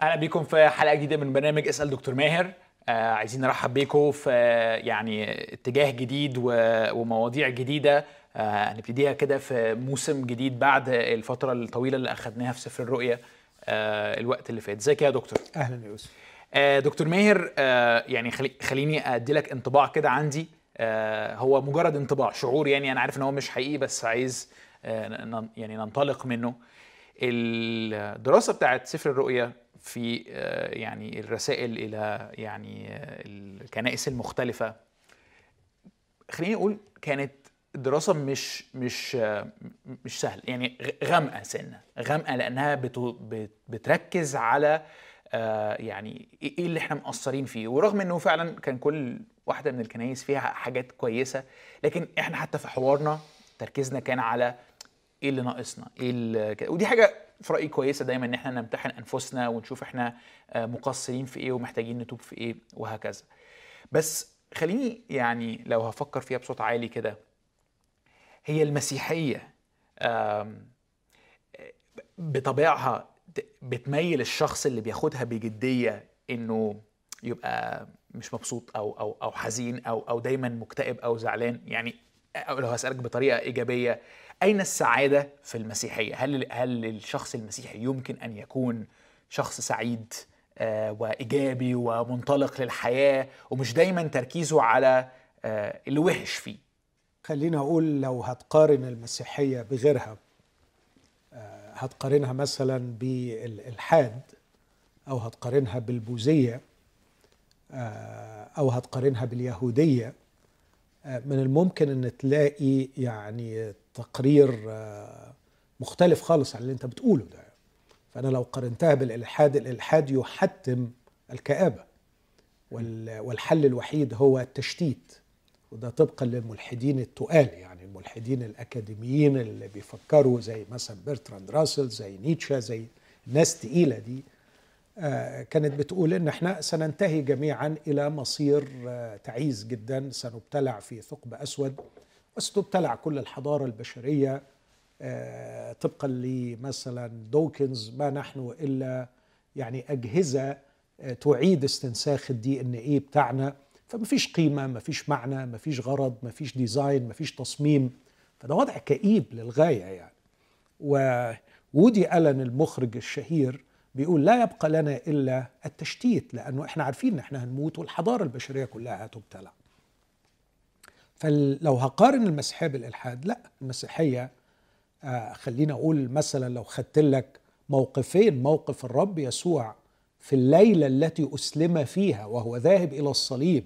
أهلا بيكم في حلقة جديدة من برنامج أسأل دكتور ماهر. آه عايزين نرحب بيكم في آه، يعني اتجاه جديد ومواضيع جديدة آه هنبتديها كده في موسم جديد بعد الفترة الطويلة اللي اخذناها في سفر الرؤيا آه الوقت اللي فات. ازيك يا دكتور؟ أهلا يا يوسف آه دكتور ماهر آه يعني خلي خليني أدي لك انطباع كده عندي. آه هو مجرد انطباع شعور يعني. أنا عارف إن هو مش حقيقي بس عايز آه يعني ننطلق منه. الدراسه بتاعت سفر الرؤيا في آه يعني الرسائل إلى يعني آه الكنائس المختلفة خليني أقول كانت الدراسه مش مش آه، مش سهل يعني غامقة سنة غامقة لأنها بتركز على يعني إيه اللي إحنا مقصرين فيه ورغم إنه فعلا كان كل واحدة من الكنايس فيها حاجات كويسة لكن إحنا حتى في حوارنا تركيزنا كان على إيه اللي ناقصنا إيه اللي. ودي حاجة في رأيي كويسة دايما إن إحنا نمتحن أنفسنا ونشوف إحنا آه، مقصرين في إيه ومحتاجين نتوب في إيه وهكذا. بس خليني يعني لو هفكر فيها بصوت عالي كده هي المسيحية بطبيعها بتميل الشخص اللي بياخدها بجدية إنه يبقى مش مبسوط أو أو أو حزين أو أو دايما مكتئب أو زعلان. يعني أو لو هسألك بطريقة إيجابية أين السعادة في المسيحية؟ هل هل الشخص المسيحي يمكن أن يكون شخص سعيد آه، وإيجابي ومنطلق للحياة ومش دايما تركيزه على آه، اللي وحش فيه؟ خلينا أقول لو هتقارن المسيحية بغيرها آه، هتقارنها مثلا بالالحاد أو هتقارنها بالبوذية آه، أو هتقارنها باليهودية آه، من الممكن إن تلاقي يعني تقرير آه، مختلف خالص عن اللي انت بتقوله ده. فأنا لو قارنتها بالإلحاد الإلحاد يحتم الكآبة وال- والحل الوحيد هو التشتيت. وده طبقا للملحدين التقال يعني الملحدين الأكاديميين اللي بيفكروا زي مثلا برتراند راسل زي نيتشه زي ناس تقيلة دي. آه، كانت بتقول إن إحنا سننتهي جميعا إلى مصير آه، تعيس جدا. سنبتلع في ثقب أسود. وستبتلع كل الحضارة البشرية آه، طبقا لمثلا دوكنز ما نحن إلا يعني أجهزة آه، تعيد استنساخ ال DNA بتاعنا. فمفيش قيمة مفيش معنى مفيش غرض مفيش design مفيش تصميم. فده وضع كئيب للغاية يعني. وودي ألن المخرج الشهير بيقول لا يبقى لنا إلا التشتيت لأنه إحنا عارفين إن إحنا هنموت والحضارة البشرية كلها هتبتلع. فلو هقارن المسيحية بالإلحاد لا المسيحية آه خلينا أقول مثلا لو خدت لك موقفين موقف الرب يسوع في الليلة التي أسلم فيها وهو ذاهب إلى الصليب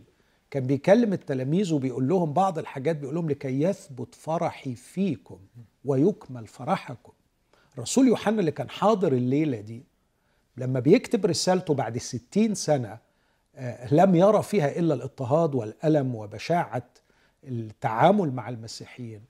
كان بيكلم التلاميذ وبيقول لهم بعض الحاجات بيقول لهم لكي يثبت فرحي فيكم ويكمل فرحكم. رسول يوحنا اللي كان حاضر الليلة دي لما بيكتب رسالته بعد ستين سنة آه، لم يرى فيها إلا الاضطهاد والألم وبشاعة التعامل مع المسيحيين.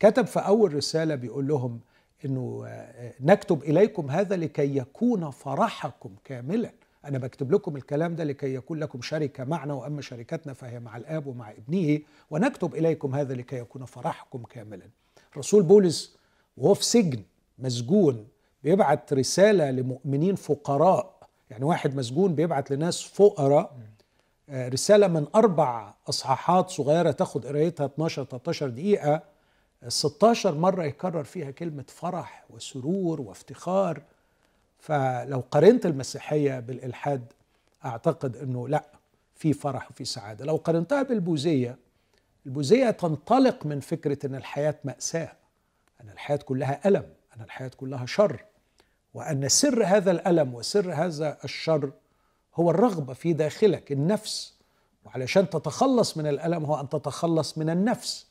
كتب في أول رسالة بيقول لهم أنه آه، نكتب إليكم هذا لكي يكون فرحكم كاملا. أنا بكتب لكم الكلام ده لكي يكون لكم شركة معنا وأما شركتنا فهي مع الآب ومع ابنه ونكتب إليكم هذا لكي يكون فرحكم كاملا. رسول بولس وهو في سجن مسجون بيبعت رسالة لمؤمنين فقراء. يعني واحد مسجون بيبعت لناس فقراء. رسالة من أربع أصحاحات صغيرة تاخد قرايتها 12 13 دقيقة. آه، 16 مرة يكرر فيها كلمة فرح وسرور وافتخار. فلو قارنت المسيحية بالإلحاد أعتقد أنه لا في فرح وفي سعادة. لو قارنتها بالبوذية البوذية تنطلق من فكرة أن الحياة مأساة أن الحياة كلها ألم أن الحياة كلها شر وأن سر هذا الألم وسر هذا الشر هو الرغبة في داخلك النفس. وعلشان تتخلص من الألم هو أن تتخلص من النفس.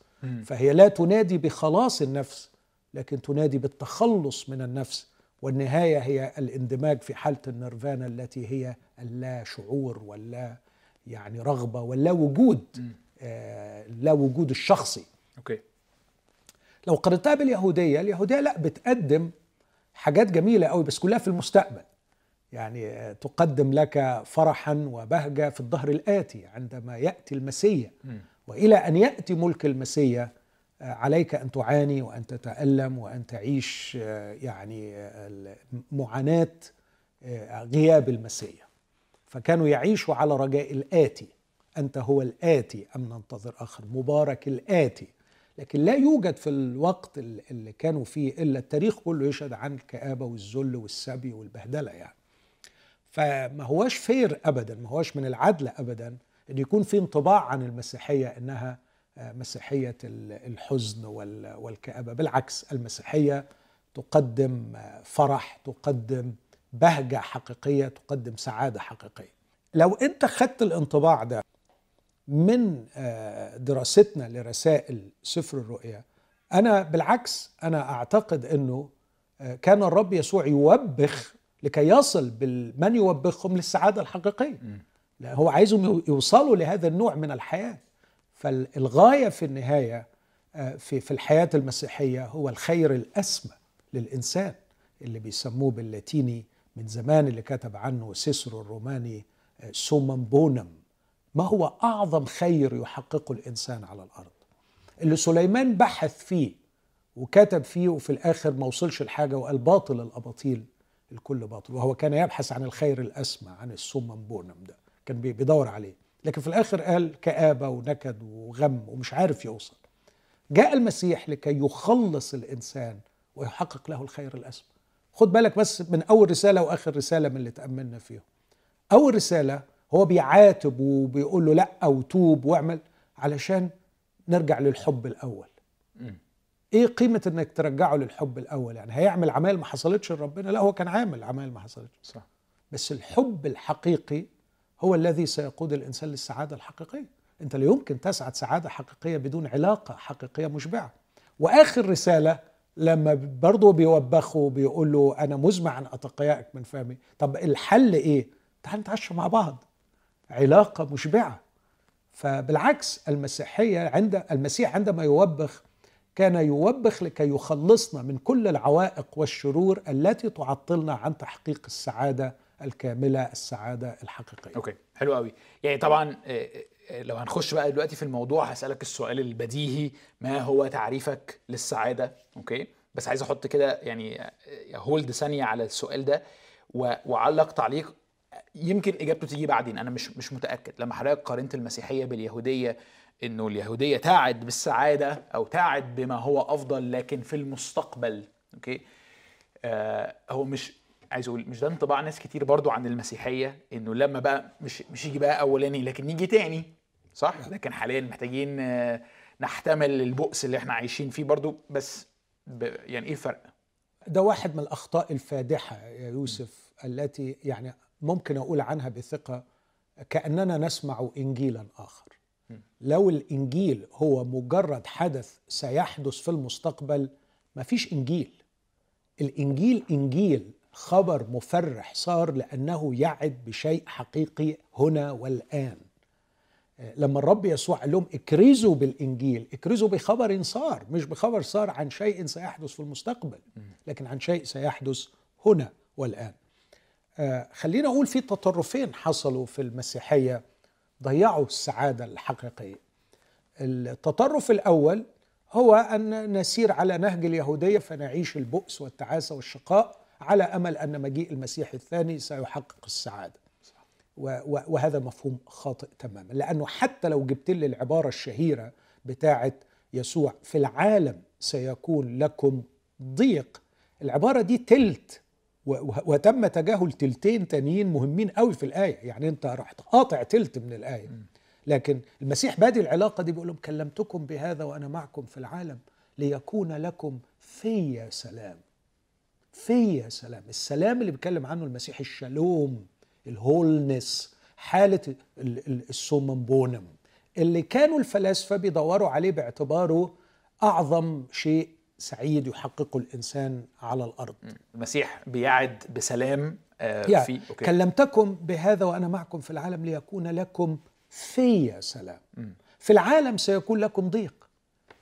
فهي لا تنادي بخلاص النفس لكن تنادي بالتخلص من النفس. والنهاية هي الاندماج في حالة النيرفانا التي هي اللا شعور واللا يعني رغبة واللا وجود آه لا وجود الشخصي. أوكي. لو قارنتها باليهودية اليهودية لا بتقدم حاجات جميلة قوي بس كلها في المستقبل. يعني آه، تقدم لك فرحا وبهجة في الظهر الآتي عندما يأتي المسيح. وإلى أن يأتي ملك المسيح آه، عليك أن تعاني وأن تتألم وأن تعيش آه، يعني معاناة آه، غياب المسيح. فكانوا يعيشوا على رجاء الآتي. أنت هو الآتي أم ننتظر آخر؟ مبارك الآتي. لكن لا يوجد في الوقت اللي كانوا فيه إلا التاريخ كله يشهد عن الكآبة والذل والسبي والبهدلة يعني. فما هواش فير أبدا ما هواش من العدل أبدا أن يكون في انطباع عن المسيحية أنها آه، مسيحية الحزن والكآبة. بالعكس المسيحية تقدم آه، فرح تقدم بهجة حقيقية تقدم سعادة حقيقية. لو أنت خدت الانطباع ده من آه، دراستنا لرسائل سفر الرؤيا أنا بالعكس أنا أعتقد أنه كان الرب يسوع يوبخ لكي يصل من يوبخهم للسعادة الحقيقية. لا هو عايزهم يوصلوا لهذا النوع من الحياة. فالغاية في النهاية آه، في في الحياة المسيحية هو الخير الأسمى للإنسان اللي بيسموه باللاتيني من زمان اللي كتب عنه سيسرو الروماني آه، سومم بونم. ما هو أعظم خير يحققه الإنسان على الأرض؟ اللي سليمان بحث فيه وكتب فيه وفي الآخر ما وصلش لحاجة وقال باطل الأباطيل الكل باطل وهو كان يبحث عن الخير الأسمى عن السومم بونم ده. كان بيدور عليه. لكن في الآخر قال كآبة ونكد وغم ومش عارف يوصل. جاء المسيح لكي يخلص الإنسان ويحقق له الخير الأسمى. خد بالك بس من أول رسالة وآخر رسالة من اللي تأملنا فيهم. أول رسالة هو بيعاتب وبيقول له لأ وتوب واعمل علشان نرجع للحب الأول. إيه قيمة إنك ترجعه للحب الأول؟ يعني هيعمل عمال ما حصلتش لربنا؟ لا هو كان عامل عمال ما حصلتش. صح. بس الحب الحقيقي هو الذي سيقود الإنسان للسعادة الحقيقية. أنت لا يمكن تسعد سعادة حقيقية بدون علاقة حقيقية مشبعة. وآخر رسالة لما برضه بيوبخه بيقول له أنا مزمع عن اتقيائك من فمي. طب الحل إيه؟ تعال نتعشى مع بعض. علاقة مشبعة. فبالعكس المسيحية عند المسيح عندما يوبخ كان يوبخ لكي يخلصنا من كل العوائق والشرور التي تعطلنا عن تحقيق السعادة الكاملة السعادة الحقيقية. okay حلو قوي يعني طبعا آه، آه، لو هنخش بقى دلوقتي في الموضوع هسألك السؤال البديهي ما هو تعريفك للسعادة؟ okay بس عايز أحط كده يعني هولد آه، ثانية على السؤال ده وعلق تعليق. يمكن إجابته تيجي بعدين أنا مش مش متأكد. لما حضرتك قارنت المسيحية باليهودية إنه اليهودية تعد بالسعادة أو تعد بما هو أفضل لكن في المستقبل أوكي؟ آه هو مش عايز أقول مش ده انطباع ناس كتير برضو عن المسيحية إنه لما بقى مش مش يجي بقى أولاني لكن يجي تاني صح؟ لكن حاليا محتاجين آه، نحتمل البؤس اللي إحنا عايشين فيه برضو بس يعني إيه الفرق؟ ده واحد من الأخطاء الفادحة يا يوسف التي يعني ممكن أقول عنها بثقة كأننا نسمع انجيلا آخر. لو الإنجيل هو مجرد حدث سيحدث في المستقبل ما فيش إنجيل. الإنجيل إنجيل خبر مفرح صار لأنه يعد بشيء حقيقي هنا والآن. لما الرب يسوع قال لهم اكرزوا بالإنجيل اكرزوا بخبر صار مش بخبر صار عن شيء سيحدث في المستقبل لكن عن شيء سيحدث هنا والآن. آه، خلينا أقول في تطرفين حصلوا في المسيحية. ضيعوا السعادة الحقيقية. التطرف الأول هو أن نسير على نهج اليهودية فنعيش البؤس والتعاسة والشقاء على أمل أن مجيء المسيح الثاني سيحقق السعادة. وهذا مفهوم خاطئ تماما. لأنه حتى لو جبت لي العبارة الشهيرة بتاعه يسوع في العالم سيكون لكم ضيق العبارة دي تلت وتم تجاهل تلتين تانيين مهمين قوي في الآية. يعني انت رحت قاطع تلت من الآية. لكن المسيح بادي العلاقة دي بيقول لهم كلمتكم بهذا وأنا معكم في العالم ليكون لكم في سلام. في سلام. السلام اللي بيتكلم عنه المسيح الشالوم الهولنس حالة السومنبونم اللي كانوا الفلاسفة بيدوروا عليه باعتباره أعظم شيء سعيد يحققه الإنسان على الأرض. المسيح بيعد بسلام آه في أوكي. كلمتكم بهذا وأنا معكم في العالم ليكون لكم في سلام. م. في العالم سيكون لكم ضيق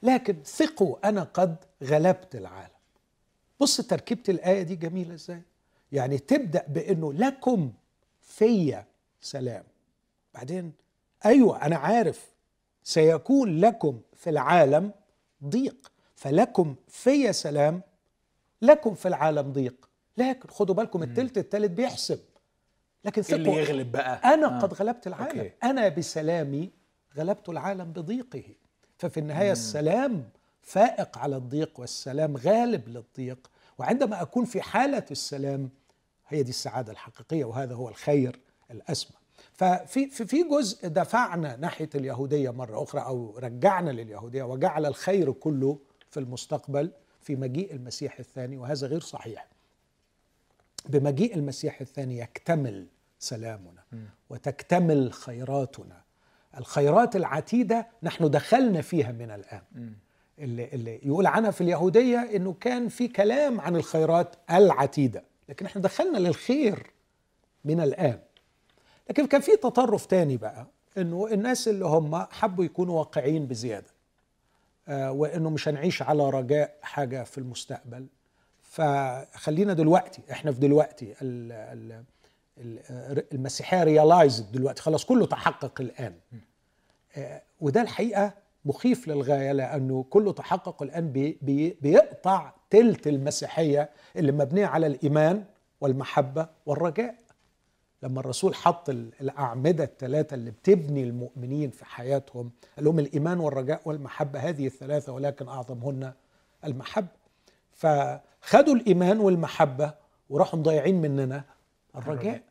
لكن ثقوا أنا قد غلبت العالم. بص تركيبة الآية دي جميلة إزاي؟ يعني تبدأ بأنه لكم في سلام. بعدين أيوة أنا عارف سيكون لكم في العالم ضيق. فلكم في سلام لكم في العالم ضيق. لكن خدوا بالكم التلت التالت بيحسب. لكن إيه اللي ثقوا يغلب بقى؟ أنا آه. قد غلبت العالم. أوكي. أنا بسلامي غلبت العالم بضيقه. ففي النهاية السلام فائق على الضيق والسلام غالب للضيق. وعندما أكون في حالة السلام هي دي السعادة الحقيقية وهذا هو الخير الأسمى. ففي في في جزء دفعنا ناحية اليهودية مرة أخرى أو رجعنا لليهودية وجعل الخير كله في المستقبل في مجيء المسيح الثاني وهذا غير صحيح. بمجيء المسيح الثاني يكتمل سلامنا وتكتمل خيراتنا. الخيرات العتيدة نحن دخلنا فيها من الآن. اللي, اللي يقول عنها في اليهودية إنه كان في كلام عن الخيرات العتيدة لكن إحنا دخلنا للخير من الآن. لكن كان في تطرف تاني بقى إنه الناس اللي هم حبوا يكونوا واقعيين بزيادة. وإنه مش هنعيش على رجاء حاجة في المستقبل. فخلينا دلوقتي إحنا في دلوقتي ال- ال- ال- المسيحية ريلايزد دلوقتي خلاص كله تحقق الآن. آه، وده الحقيقة مخيف للغاية لأنه كله تحقق الآن بي بي بيقطع تلت المسيحية اللي مبنية على الإيمان والمحبة والرجاء. لما الرسول حط ال- الأعمدة الثلاثة اللي بتبني المؤمنين في حياتهم قال لهم الإيمان والرجاء والمحبة هذه الثلاثة ولكن أعظمهن المحبة. فخدوا الإيمان والمحبة وراحوا مضيعين مننا الرجاء.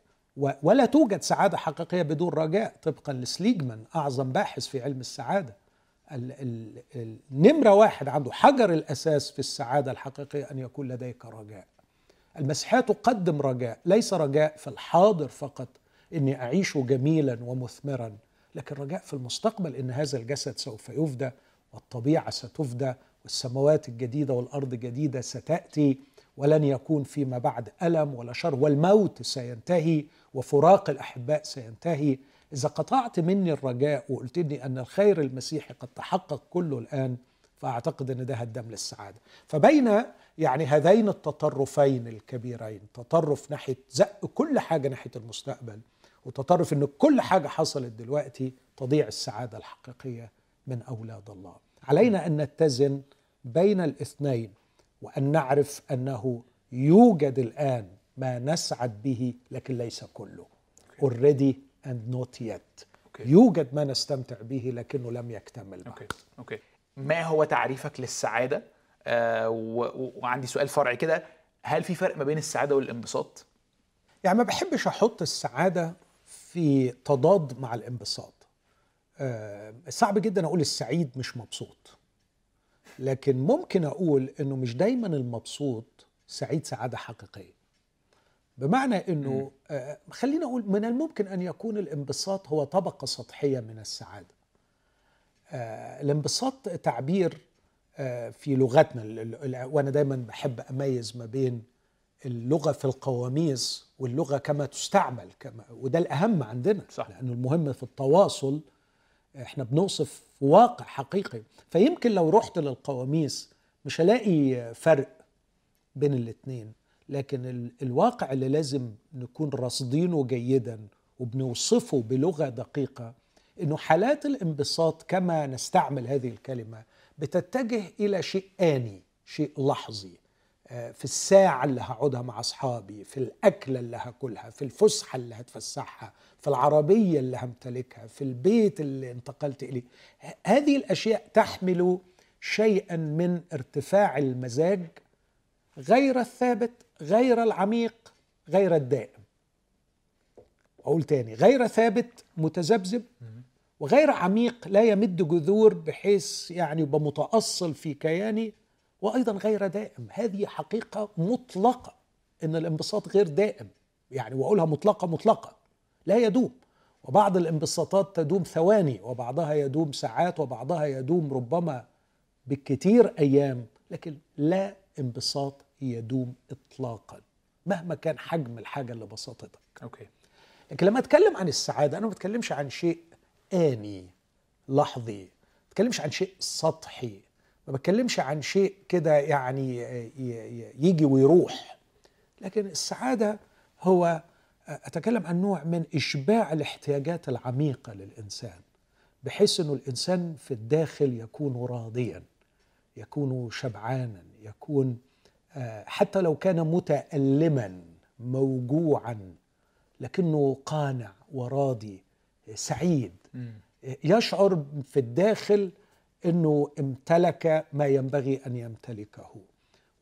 ولا توجد سعادة حقيقية بدون رجاء. طبقا لسليجمان أعظم باحث في علم السعادة. ال- ال- النمرة واحد عنده حجر الأساس في السعادة الحقيقية أن يكون لديك رجاء. المسيحية تقدم رجاء ليس رجاء في الحاضر فقط إني أعيش جميلا ومثمرا لكن رجاء في المستقبل إن هذا الجسد سوف يفدى والطبيعة ستفدى والسماوات الجديدة والأرض الجديدة ستأتي ولن يكون فيما بعد ألم ولا شر والموت سينتهي وفراق الأحباء سينتهي. إذا قطعت مني الرجاء وقلت لي أن الخير المسيحي قد تحقق كله الآن فأعتقد أن ده هدم للسعادة. فبين يعني هذين التطرفين الكبيرين تطرف ناحية زق كل حاجة ناحية المستقبل وتطرف أن كل حاجة حصلت دلوقتي تضيع السعادة الحقيقية من أولاد الله. علينا أن نتزن بين الاثنين وأن نعرف أنه يوجد الآن ما نسعد به لكن ليس كله. already and not yet. يوجد ما نستمتع به لكنه لم يكتمل بعد. أوكي. أوكي. ما هو تعريفك للسعادة؟ آه وعندي سؤال فرعي كده. هل في فرق ما بين السعادة والانبساط؟ يعني ما بحبش أحط السعادة في تضاد مع الانبساط. آه، صعب جدا أقول السعيد مش مبسوط. لكن ممكن أقول إنه مش دايما المبسوط سعيد سعادة حقيقية. بمعنى إنه آه، خلينا أقول من الممكن أن يكون الانبساط هو طبقة سطحية من السعادة. الانبساط تعبير آه، في لغتنا وأنا دايما بحب أميز ما بين اللغة في القواميس واللغة كما تستعمل كما وده الأهم عندنا صح. لأنه المهم في التواصل إحنا بنوصف واقع حقيقي فيمكن لو رحت للقواميس مش هلاقي فرق بين الاثنين لكن ال- الواقع اللي لازم نكون راصدينه جيدا وبنوصفه بلغة دقيقة إنه حالات الانبساط كما نستعمل هذه الكلمة بتتجه إلى شيء آني شيء لحظي. آه، في الساعة اللي هقعدها مع أصحابي في الأكلة اللي هاكلها في الفسحة اللي هتفسحها في العربية اللي همتلكها في البيت اللي انتقلت إليه. هذه الأشياء تحمل شيئا من ارتفاع المزاج غير الثابت غير العميق غير الدائم. أقول تاني غير ثابت متذبذب وغير عميق لا يمد جذور بحيث يعني يبقى متأصل في كياني وأيضا غير دائم. هذه حقيقة مطلقة إن الانبساط غير دائم. يعني وأقولها مطلقة مطلقة. لا يدوم. وبعض الانبساطات تدوم ثواني وبعضها يدوم ساعات وبعضها يدوم ربما بالكثير أيام. لكن لا انبساط يدوم إطلاقا مهما كان حجم الحاجة اللي بسطتك أوكي. لكن لما أتكلم عن السعادة أنا ما بتكلمش عن شيء آني لحظي. ما بتكلمش عن شيء سطحي. ما بتكلمش عن شيء كده يعني يجي ويروح. لكن السعادة هو أتكلم عن نوع من إشباع الاحتياجات العميقة للإنسان بحيث إنه الإنسان في الداخل يكون راضيا يكون شبعانا يكون آه، حتى لو كان متألما موجوعا لكنه قانع وراضي سعيد. يشعر في الداخل إنه امتلك ما ينبغي أن يمتلكه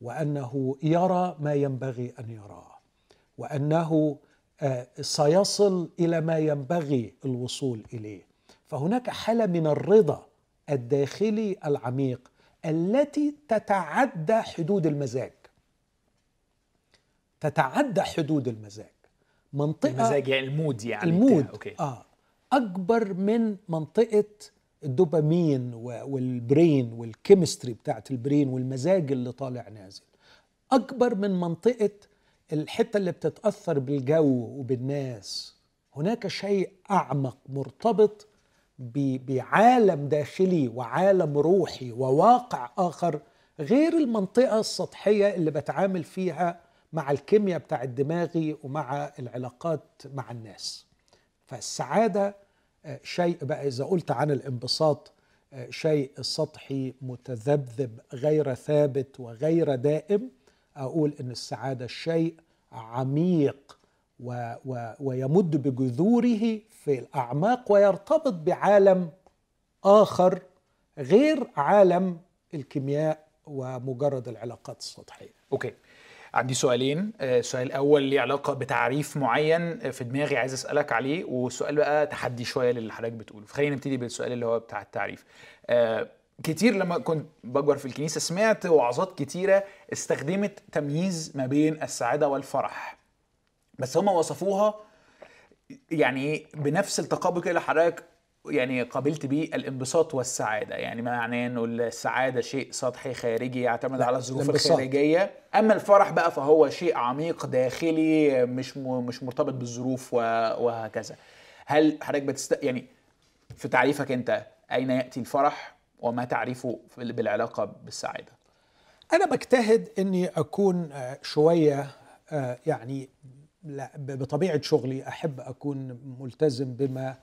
وأنه يرى ما ينبغي أن يراه وأنه آه، سيصل إلى ما ينبغي الوصول إليه. فهناك حالة من الرضا الداخلي العميق التي تتعدى حدود المزاج. تتعدى حدود المزاج. منطقة المزاج يعني ال mood يعني ال mood. okay. آه. أكبر من منطقة الدوبامين وال brain وال chemistry بتاعت ال brain والمزاج اللي طالع نازل. أكبر من منطقة الحتة اللي بتتأثر بالجو وبالناس. هناك شيء أعمق مرتبط بعالم داخلي وعالم روحي وواقع آخر غير المنطقة السطحية اللي بتعامل فيها مع الكيمياء بتاع دماغي ومع العلاقات مع الناس. فالسعادة آه، شيء بقى إذا قلت عن الانبساط آه، شيء سطحي متذبذب غير ثابت وغير دائم أقول إن السعادة شيء عميق و و ويمد بجذوره في الأعماق ويرتبط بعالم آخر غير عالم الكيمياء ومجرد العلاقات السطحية. أوكي. عندي سؤالين. السؤال آه، الأول ليه علاقة بتعريف معين في دماغي عايز أسألك عليه. والسؤال بقى تحدي شوية للي حضرتك بتقوله. فخلينا نبتدي بالسؤال اللي هو بتاع التعريف. آه، كتير لما كنت بكبر في الكنيسة سمعت وعظات كتيرة استخدمت تمييز ما بين السعادة والفرح. بس هم وصفوها يعني بنفس التقابل كده اللي حضرتك يعني قابلت بيه الانبساط والسعادة. يعني معناه إنه السعادة شيء سطحي خارجي يعتمد على الظروف الخارجية. أما الفرح بقى فهو شيء عميق داخلي مش مش مرتبط بالظروف وهكذا. هل حضرتك بتست يعني في تعريفك أنت أين يأتي الفرح وما تعرفه بالعلاقة بالسعادة؟ أنا بجتهد إني أكون آه، شوية آه، يعني بطبيعة شغلي أحب أكون ملتزم بما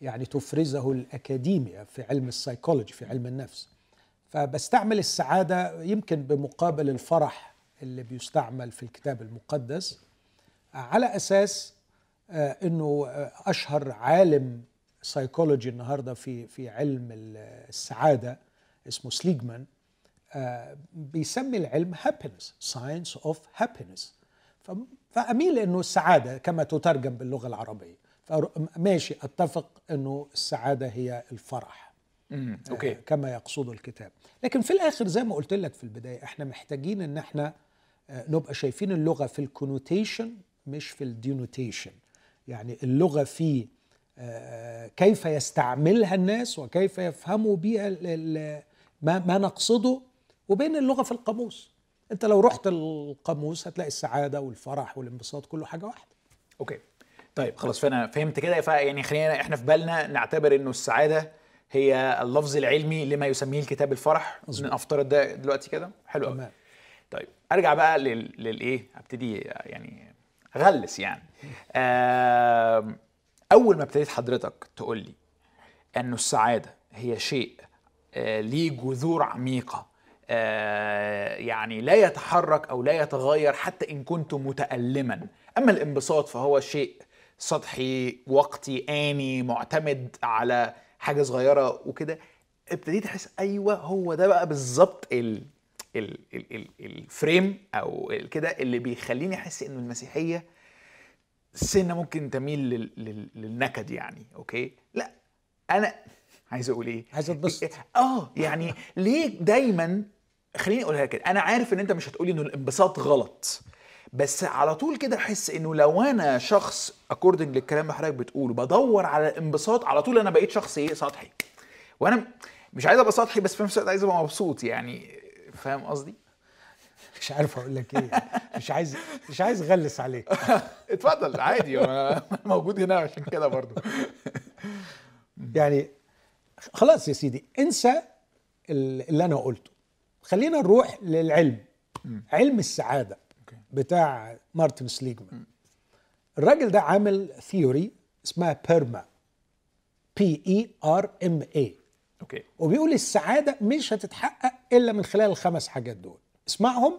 يعني تفرزه الأكاديمية في علم السيكولوجي في علم النفس. فبستعمل السعادة يمكن بمقابل الفرح اللي بيستعمل في الكتاب المقدس على أساس آه، أنه أشهر عالم سيكولوجي النهارده في في علم السعادة اسمه سليجمان آه، بيسمي العلم happiness science of happiness. فأميل إنه السعادة كما تترجم باللغة العربية. ماشي أتفق إنه السعادة هي الفرح. امم okay. كما يقصد الكتاب. لكن في الآخر زي ما قلت لك في البداية إحنا محتاجين إن إحنا آه، نبقى شايفين اللغة في ال connotation مش في ال denotation يعني اللغة في آه، كيف يستعملها الناس وكيف يفهموا بها ما نقصده وبين اللغة في القاموس. أنت لو رحت القاموس هتلاقي السعادة والفرح والانبساط كله حاجة واحدة. أوكي. طيب خلاص فأنا فهمت كده. يعني خلينا إحنا في بالنا نعتبر إنه السعادة هي اللفظ العلمي لما يسميه الكتاب الفرح. نفترض ده دلوقتي كده. حلو قوي طيب أرجع بقى للإيه؟ أبتدي يعني أغلس يعني. أول ما ابتديت حضرتك تقول لي إنه السعادة هي شيء آه، ليه جذور عميقة آه، يعني لا يتحرك أو لا يتغير حتى إن كنت متالما. أما الانبساط فهو شيء سطحي وقتي آني معتمد على حاجة صغيرة وكده ابتديت أحس أيوه هو ده بقى بالظبط ال ال ال ال الفريم أو كده اللي بيخليني أحس إنه المسيحية سنة ممكن تميل لل لل للنكد يعني okay؟ لا أنا عايز أقول إيه؟ عايز أتبسط. آه يعني ليه دايما خليني أقولها كده أنا عارف إن أنت مش هتقولي إنه الانبساط غلط. بس على طول كده احس إنه لو أنا شخص according للكلام اللي حضرتك بتقوله بدور على الانبساط على طول أنا بقيت شخص إيه؟ سطحي. وأنا مش عايز أبقى سطحي بس في نفس الوقت عايز أبقى مبسوط يعني. فاهم قصدي؟ مش عارف أقول لك إيه. مش عايز مش عايز أغلس عليك. اتفضل عادي أنا موجود هنا عشان كده برضو يعني خلاص يا سيدي انسى اللي أنا قلته. خلينا نروح للعلم. علم السعادة. بتاع مارتن سليجمان. الراجل ده عامل theory اسمها PERMA P E R M A okay. وبيقول السعادة مش هتتحقق إلا من خلال الخمس حاجات دول. اسمعهم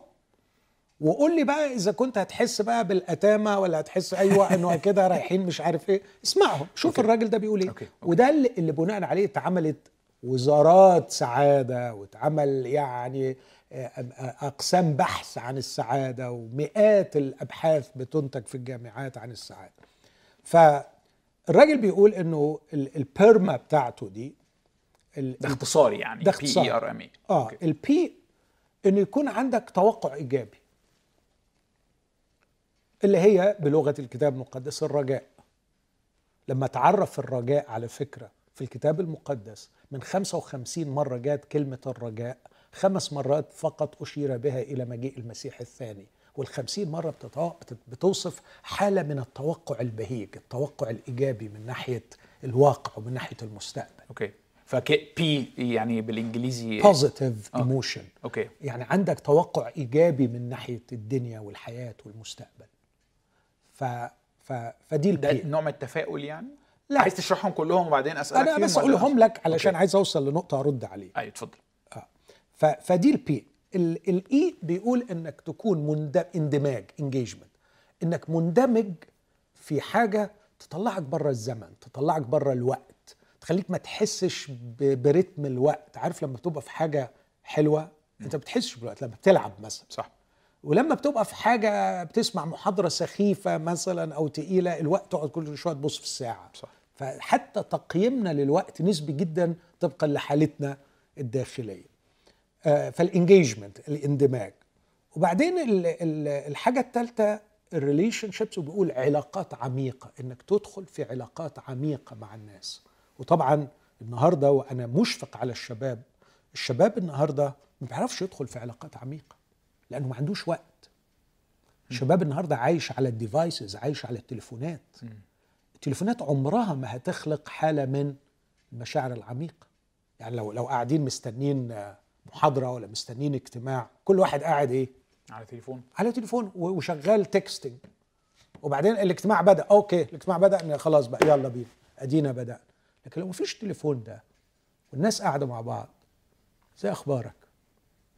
وقول لي بقى إذا كنت هتحس بقى بالأتامة ولا هتحس أيوه إنه كده رايحين مش عارف إيه. اسمعهم شوف okay. الراجل ده بيقول إيه. okay. okay. وده اللي, اللي بناء عليه اتعملت وزارات سعادة واتعمل يعني أقسام بحث عن السعادة ومئات الأبحاث بتنتج في الجامعات عن السعادة. فالراجل بيقول إنه ال- ال PERMA بتاعته دي ده اختصار يعني ده اختصار. P R M A آه ال P انه يكون عندك توقع إيجابي اللي هي بلغة الكتاب المقدس الرجاء. لما تعرف الرجاء على فكرة في الكتاب المقدس من 55 مرة جاءت كلمة الرجاء خمس مرات فقط أشير بها إلى مجيء المسيح الثاني والخمسين مرة بتوصف حالة من التوقع البهيج التوقع الإيجابي من ناحية الواقع ومن ناحية المستقبل. okay. فك P يعني بالإنجليزي positive آه. emotion. okay. يعني عندك توقع إيجابي من ناحية الدنيا والحياة والمستقبل. ف ف فدي ده ال P نوع من التفاؤل يعني؟ لا. عايز تشرحهم كلهم وبعدين أسألك أنا بس أقولهم لك علشان okay. عايز أوصل لنقطة أرد عليه أيوه اتفضل. فدي ال P ال E بيقول إنك تكون مندمج اندماج engagement إنك مندمج في حاجة تطلعك بره الزمن تطلعك بره الوقت تخليك ما تحسش ب- ب rhythm الوقت. عارف لما بتبقى في حاجة حلوة؟ أنت ما بتحسش بالوقت لما بتلعب مثلا. صح. ولما بتبقى في حاجة بتسمع محاضرة سخيفة مثلا أو تقيلة الوقت تقعد كل شوية تبص في الساعة. صح. فحتى تقييمنا للوقت نسبي جدا طبقا لحالتنا الداخلية. فال engagement الاندماج. وبعدين ال- ال- الحاجة الثالثه ال relationships وبيقول علاقات عميقة إنك تدخل في علاقات عميقة مع الناس. وطبعا النهارده وأنا مشفق على الشباب الشباب النهارده ما بيعرفش يدخل في علاقات عميقة لأنه ما عندوش وقت. الشباب النهارده عايش على ال devices عايش على التليفونات. التليفونات عمرها ما هتخلق حالة من المشاعر العميقه يعني لو لو قاعدين مستنين آه، محاضرة ولا مستنين اجتماع كل واحد قاعد إيه؟ على تليفون. على تليفون وشغال texting وبعدين الاجتماع بدأ okay الاجتماع بدأ خلاص بقى يلا بينا أدينا بدأنا. لكن لو مفيش تليفون ده والناس قاعدة مع بعض زي أخبارك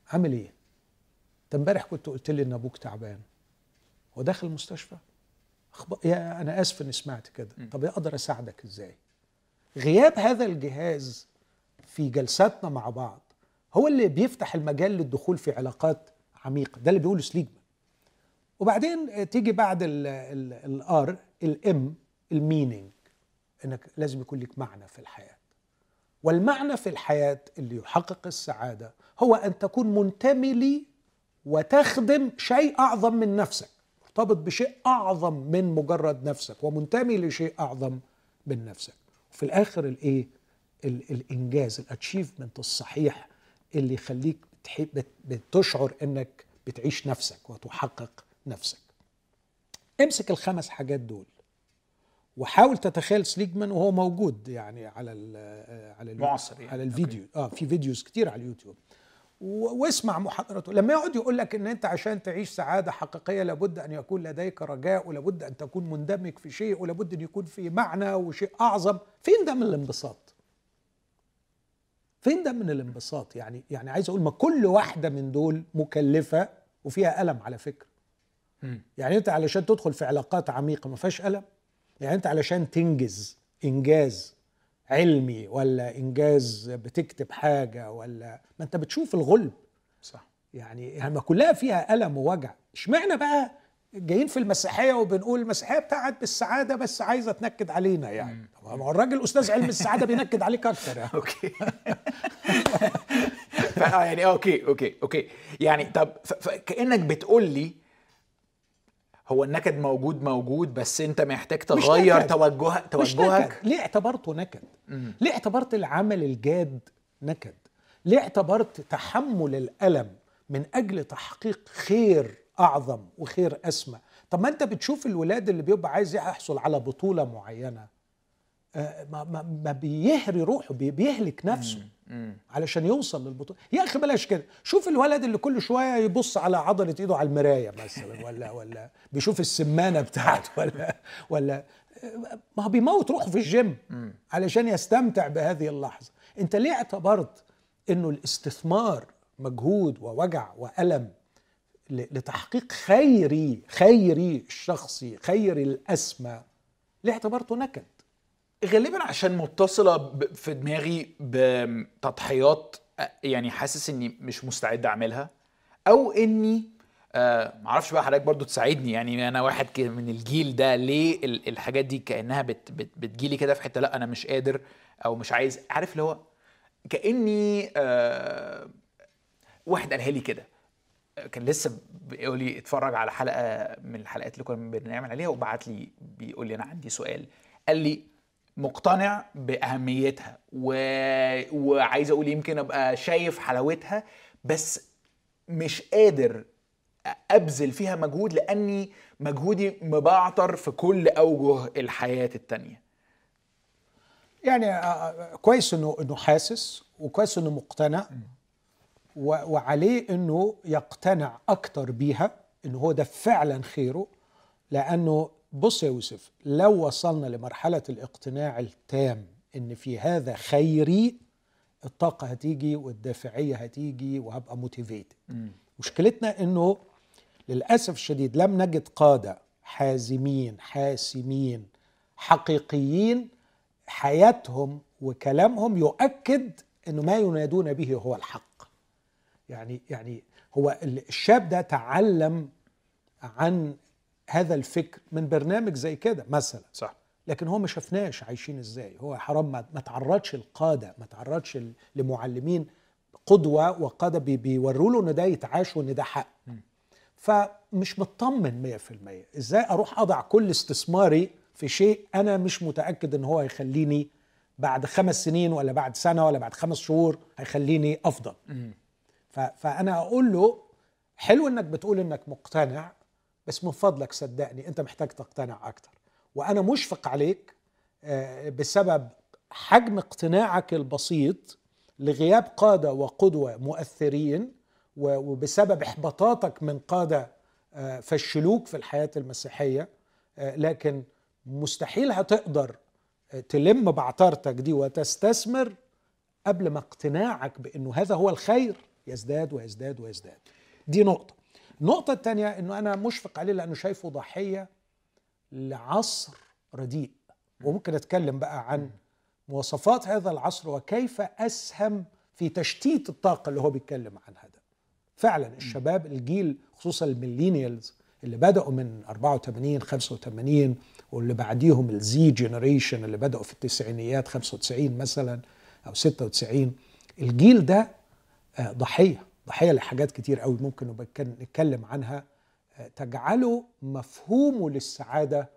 عامل إيه؟ أنت امبارح كنت قلت لي إن أبوك تعبان. هو داخل المستشفى؟ أخبار يا أنا آسف إني سمعت كده. طب أقدر أساعدك إزاي؟ غياب هذا الجهاز في جلساتنا مع بعض هو اللي بيفتح المجال للدخول في علاقات عميقة. ده اللي بيقوله سليجمان. وبعدين تيجي بعد ال R ال M ال meaning إنك لازم يكون لك معنى في الحياة. والمعنى في الحياة اللي يحقق السعادة هو أن تكون منتمي لي وتخدم شيء أعظم من نفسك. مرتبط بشيء أعظم من مجرد نفسك. ومنتمي لشيء أعظم من نفسك. وفي الآخر ال A ال- الإنجاز ال achievement الصحيح اللي يخليك بتشعر إنك بتعيش نفسك وتحقق نفسك. امسك الخمس حاجات دول وحاول تتخيل سليجمان وهو موجود يعني على ال على ال معاصر يعني. على الفيديو. آه في videos كتير على اليوتيوب. واسمع محاضرته لما يقعد يقول لك إن أنت عشان تعيش سعادة حقيقية لابد أن يكون لديك رجاء ولابد أن تكون مندمج في شيء ولابد أن يكون في معنى وشيء أعظم. فين ده من الانبساط؟ فين ده من الانبساط يعني؟ يعني عايز أقول ما كل واحدة من دول مكلفة وفيها ألم على فكرة. مم. يعني أنت علشان تدخل في علاقات عميقة ما فيهاش ألم. يعني أنت علشان تنجز إنجاز علمي ولا إنجاز بتكتب حاجة ولا ما أنت بتشوف الغلب. صح. يعني يعني ما كلها فيها ألم ووجع. إشمعنى بقى جايين في المسيحية وبنقول المسيحية بتاعت بالسعادة بس عايزة تنكد علينا يعني. ما هو الراجل أستاذ علم السعادة بينكد عليك أكتر يعني. أوكي. آه يعني okay okay okay. يعني طب فكانك بتقول لي هو النكد موجود موجود بس أنت محتاج تغير. توجهك توجهك؟ نكد. ليه اعتبرته نكد؟ ليه اعتبرت العمل الجاد نكد؟ ليه اعتبرت تحمل الألم من أجل تحقيق خير أعظم وخير أسمى. طب ما أنت بتشوف الولاد اللي بيبقى عايز يحصل على بطولة معينة آه، ما, ما, ما بيهري روحه بي- بيهلك نفسه علشان يوصل للبطولة. يا أخي بلاش كده. شوف الولد اللي كل شوية يبص على عضلة إيده على المراية مثلا ولا ولا بيشوف السمانة بتاعته ولا ولا ما هو بيموت روحه في الجيم علشان يستمتع بهذه اللحظة. أنت ليه اعتبرت إنه الاستثمار مجهود ووجع وألم لتحقيق خيري خيري الشخصي خيري الأسمى. ليه اعتبرته نكد؟ غالبا عشان متصلة ب- في دماغي بتضحيات يعني حاسس إني مش مستعد أعملها أو إني آه معرفش بقى حضرتك برضو تساعدني يعني أنا واحد كده من الجيل ده ليه ال- الحاجات دي كأنها بت بت بتجيلي كده في حتة لأ أنا مش قادر أو مش عايز عارف اللي هو كأني آه واحد قالها لي كده. كان لسه بيقول لي اتفرج على حلقة من الحلقات اللي كنا بنعمل عليها وبعت لي بيقول لي أنا عندي سؤال. قال لي مقتنع بأهميتها و... وعايز أقول يمكن أبقى شايف حلاوتها بس مش قادر أبذل فيها مجهود لأني مجهودي مبعتر في كل أوجه الحياة التانية. يعني آه، آه، كويس إنه إنه حاسس وكويس إنه مقتنع. وعليه إنه يقتنع أكتر بيها إنه هو ده فعلا خيره لأنه بص يا يوسف لو وصلنا لمرحلة الاقتناع التام إن في هذا خيري الطاقة هتيجي والدافعية هتيجي وهبقى موتيفيتد مشكلتنا إنه للأسف الشديد لم نجد قادة حازمين حاسمين حقيقيين حياتهم وكلامهم يؤكد إنه ما ينادون به هو الحق. يعني يعني هو الشاب ده تعلم عن هذا الفكر من برنامج زي كده مثلا. صح. لكن هو ما شفناش عايشين إزاي. هو حرام ما, تعرضش القادة ما تعرضش لمعلمين قدوة وقادة بي بيوروا له إن ده يتعاش وإن ده حق. فمش مطمن 100% إزاي أروح أضع كل استثماري في شيء أنا مش متأكد إن هو هيخليني بعد خمس سنين ولا بعد سنة ولا بعد خمس شهور هيخليني أفضل؟ فأنا أقول له حلو إنك بتقول إنك مقتنع بس من فضلك صدقني أنت محتاج تقتنع أكتر. وأنا مشفق عليك آه، بسبب حجم اقتناعك البسيط لغياب قادة وقدوة مؤثرين وبسبب إحباطاتك من قادة آه، فشلوك في الحياة المسيحية. آه، لكن مستحيل هتقدر تلم بعترتك دي وتستثمر قبل ما اقتناعك بإنه هذا هو الخير. يزداد ويزداد ويزداد. دي نقطة. النقطة الثانية إنه أنا مشفق عليه لأنه شايفه ضحية لعصر رديء. وممكن أتكلم بقى عن مواصفات هذا العصر وكيف أسهم في تشتيت الطاقة اللي هو بيتكلم عنها ده. فعلا الشباب الجيل خصوصا ال millennials اللي بدأوا من 84 85 واللي بعديهم ال Z generation اللي بدأوا في التسعينيات 95 مثلا أو 96 الجيل ده ضحية. ضحية لحاجات كتير قوي ممكن نبقى نتكلم عنها. آه، تجعله مفهومه للسعادة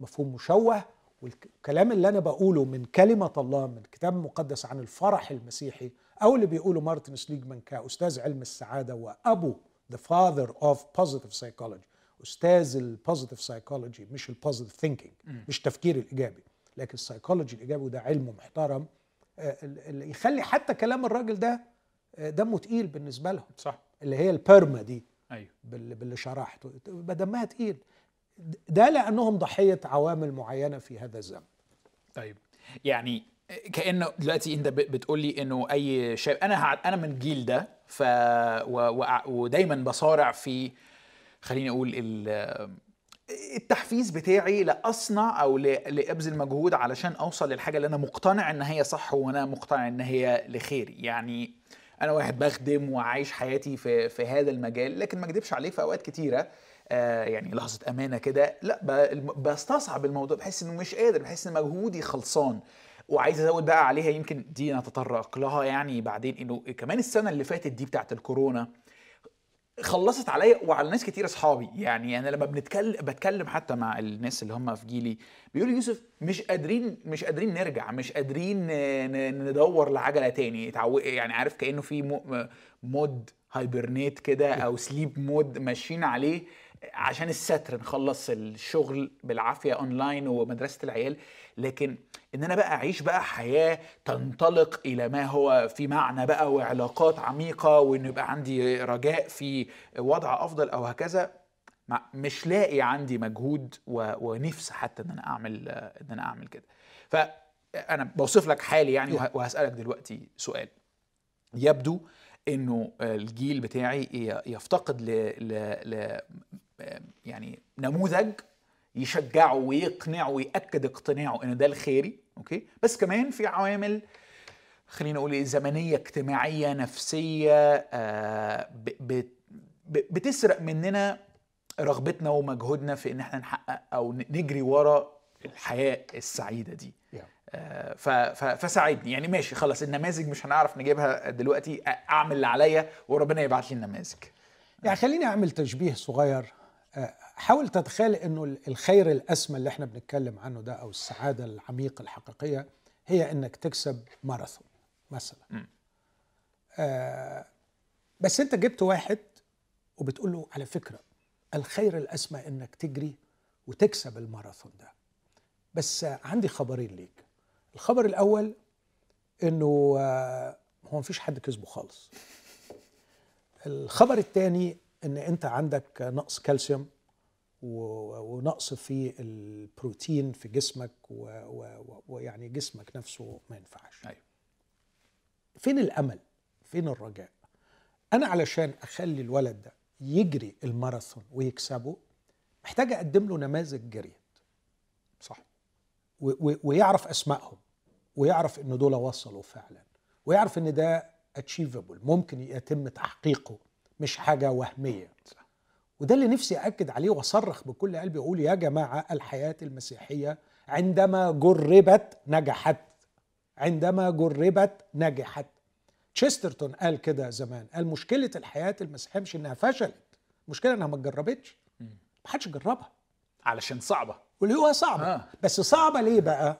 مفهوم مشوه. والكلام اللي أنا بقوله من كلمة الله من الكتاب المقدس عن الفرح المسيحي أو اللي بيقوله مارتن سليجمان كأستاذ علم السعادة وأبو the father of positive psychology. أستاذ ال positive psychology مش ال positive thinking مش التفكير الإيجابي. لكن السايكولوجي الإيجابي وده علم محترم. آه، اللي يخلي حتى كلام الراجل ده آه، دمه تقيل بالنسبة لهم. صح. اللي هي ال PERMA دي. أيوه. باللي, شرحته. دمها تقيل. ده لأنهم ضحية عوامل معينة في هذا الزمن. طيب. يعني كأنه دلوقتي أنت بتقول لي إنه أي شاب أنا أنا من الجيل ده ف و... و... ودايما بصارع في خليني أقول ال... التحفيز بتاعي لأصنع أو. لأبذل مجهود علشان أوصل للحاجة اللي أنا مقتنع إن هي صح وأنا مقتنع إن هي لخيري يعني أنا واحد بخدم وعايش حياتي في في هذا المجال لكن ما اكذبش عليك في أوقات كتيرة آه يعني لحظة أمانة كده لا بستصعب الموضوع بحس إنه مش قادر بحس إن مجهودي خلصان. وعايز أزود بقى عليها يمكن دي نتطرق لها يعني بعدين إنه كمان السنة اللي فاتت دي بتاعت الكورونا خلصت عليا وعلى ناس كتير أصحابي. يعني أنا لما بنتكلم بتكلم حتى مع الناس اللي هم في جيلي بيقولوا يوسف مش قادرين مش قادرين نرجع مش قادرين ندور لعجلة تاني. يعني عارف كأنه في mo- mode hibernate كده أو sleep mode ماشيين عليه عشان الستر نخلص الشغل بالعافية اونلاين ومدرسة العيال. لكن إن أنا بقى أعيش بقى حياة تنطلق إلى ما هو في معنى بقى وعلاقات عميقة وان يبقى عندي رجاء في وضع أفضل أو هكذا مش لاقي عندي مجهود ونفس حتى إن أنا أعمل إن أنا أعمل كده. فانا بوصف لك حالي يعني وه- وهسألك دلوقتي سؤال. يبدو إنه الجيل بتاعي يفتقد ل, ل... ل... يعني نموذج يشجعه ويقنعه ويأكد اقتناعه إن ده الخيري. أوكي؟ بس كمان في عوامل خلينا نقول إيه زمنية اجتماعية نفسية آه ب... ب... ب- بتسرق مننا رغبتنا ومجهودنا في إن إحنا نحقق أو نجري ورا الحياة السعيدة دي. آه، فساعدني. يعني ماشي خلاص النماذج مش هنعرف نجيبها دلوقتي أعمل اللي عليا وربنا يبعت لي النماذج. يعني خليني أعمل تشبيه صغير آه، حاول تتخيل إنه الخير الأسمى اللي إحنا بنتكلم عنه ده أو السعادة العميقة الحقيقية هي إنك تكسب ماراثون مثلا. آه بس أنت جبت واحد وبتقول له على فكرة الخير الأسمى إنك تجري وتكسب الماراثون ده. بس عندي خبرين ليك. الخبر الأول إنه آه، هو مفيش حد كسبه خالص. الخبر الثاني إن أنت عندك نقص كالسيوم. ونقص في البروتين في جسمك ويعني جسمك نفسه ما ينفعش. أيوه. فين الأمل؟ فين الرجاء؟ أنا علشان أخلي الولد ده يجري الماراثون ويكسبه محتاج أقدم له نماذج جريت. صح. ويعرف أسمائهم ويعرف إن دول وصلوا فعلا ويعرف إن ده اتشيفبل ممكن يتم تحقيقه مش حاجة وهمية. صح. وده اللي نفسي أكد عليه وأصرخ بكل قلبي أقول يا جماعة الحياة المسيحية عندما جربت نجحت. عندما جربت نجحت. تشسترتون قال كده زمان قال مشكلة الحياة المسيحية مش إنها فشلت المشكلة إنها ما اتجربتش. ما حدش جربها. علشان صعبة. واللي هو صعبة. آه. بس صعبة ليه بقى؟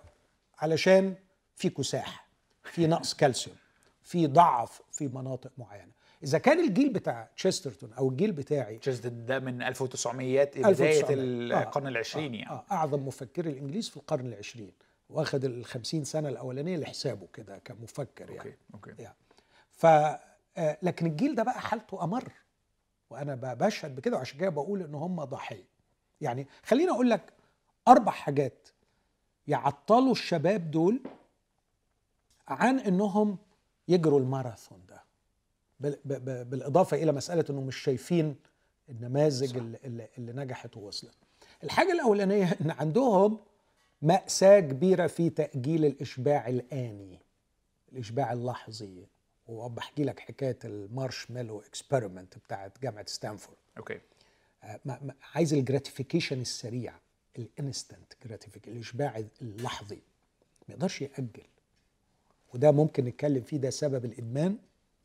علشان في كساح في نقص كالسيوم في ضعف في مناطق معينة. إذا كان الجيل بتاع تشسترتون أو الجيل بتاعي جزء ده من 1900 بداية 1900. القرن آه. العشرين آه. يعني آه. أعظم مفكري الإنجليز في القرن العشرين واخد الخمسين سنة الأولانية لحسابه كده كمفكر يعني okay okay يعني ف آه، لكن الجيل ده بقى حالته أمر وأنا بشهد بكده وعشان كده بقول إن هم ضحية يعني خليني أقول لك أربع حاجات يعطلوا الشباب دول عن إنهم يجروا الماراثون ده بالإضافة إلى مسألة إنهم مش شايفين النماذج اللي, اللي, نجحت ووصلت. الحاجة الأولانية إن عندهم مأساة كبيرة في تأجيل الإشباع الآني الإشباع اللحظي. وبحكي لك حكاية ال marshmallow experiment بتاعت جامعة ستانفورد. okay. آه، ما- عايز ال gratification السريع ال instant gratification الإشباع اللحظي. ما يقدرش يأجل. وده ممكن نتكلم فيه ده سبب الإدمان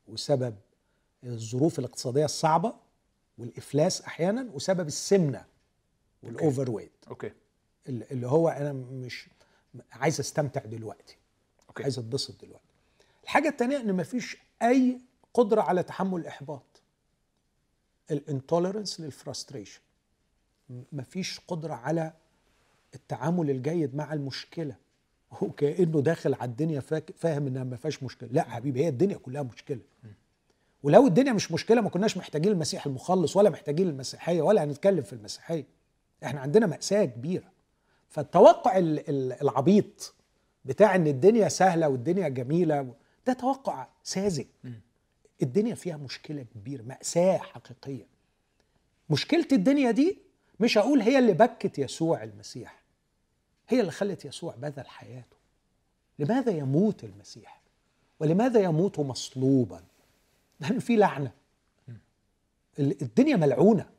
وسبب الظروف الاقتصادية الصعبة والإفلاس أحيانا وسبب السمنة وال overweight okay اللي هو أنا مش عايز أستمتع دلوقتي. okay. عايز أتبسط دلوقتي. الحاجة الثانية إن مفيش أي قدرة على تحمل الاحباط ال intolerance لل frustration مفيش قدرة على التعامل الجيد مع المشكلة. هو كانه داخل على الدنيا فاهم إنها ما فيهاش مشكلة. لا حبيبي هي الدنيا كلها مشكلة. ولو الدنيا مش مشكلة ما كناش محتاجين المسيح المخلص ولا محتاجين المسيحية ولا هنتكلم في المسيحية. إحنا عندنا مأساة كبيرة. فالتوقع ال- ال- العبيط بتاع إن الدنيا سهلة والدنيا جميلة ده توقع ساذج. الدنيا فيها مشكلة كبيرة مأساة حقيقية. مشكلة الدنيا دي مش هقول هي اللي بكت يسوع المسيح هي اللي خلت يسوع بذل حياته. لماذا يموت المسيح؟ ولماذا يموت مصلوبا؟ لأن في لعنة. ال- الدنيا ملعونة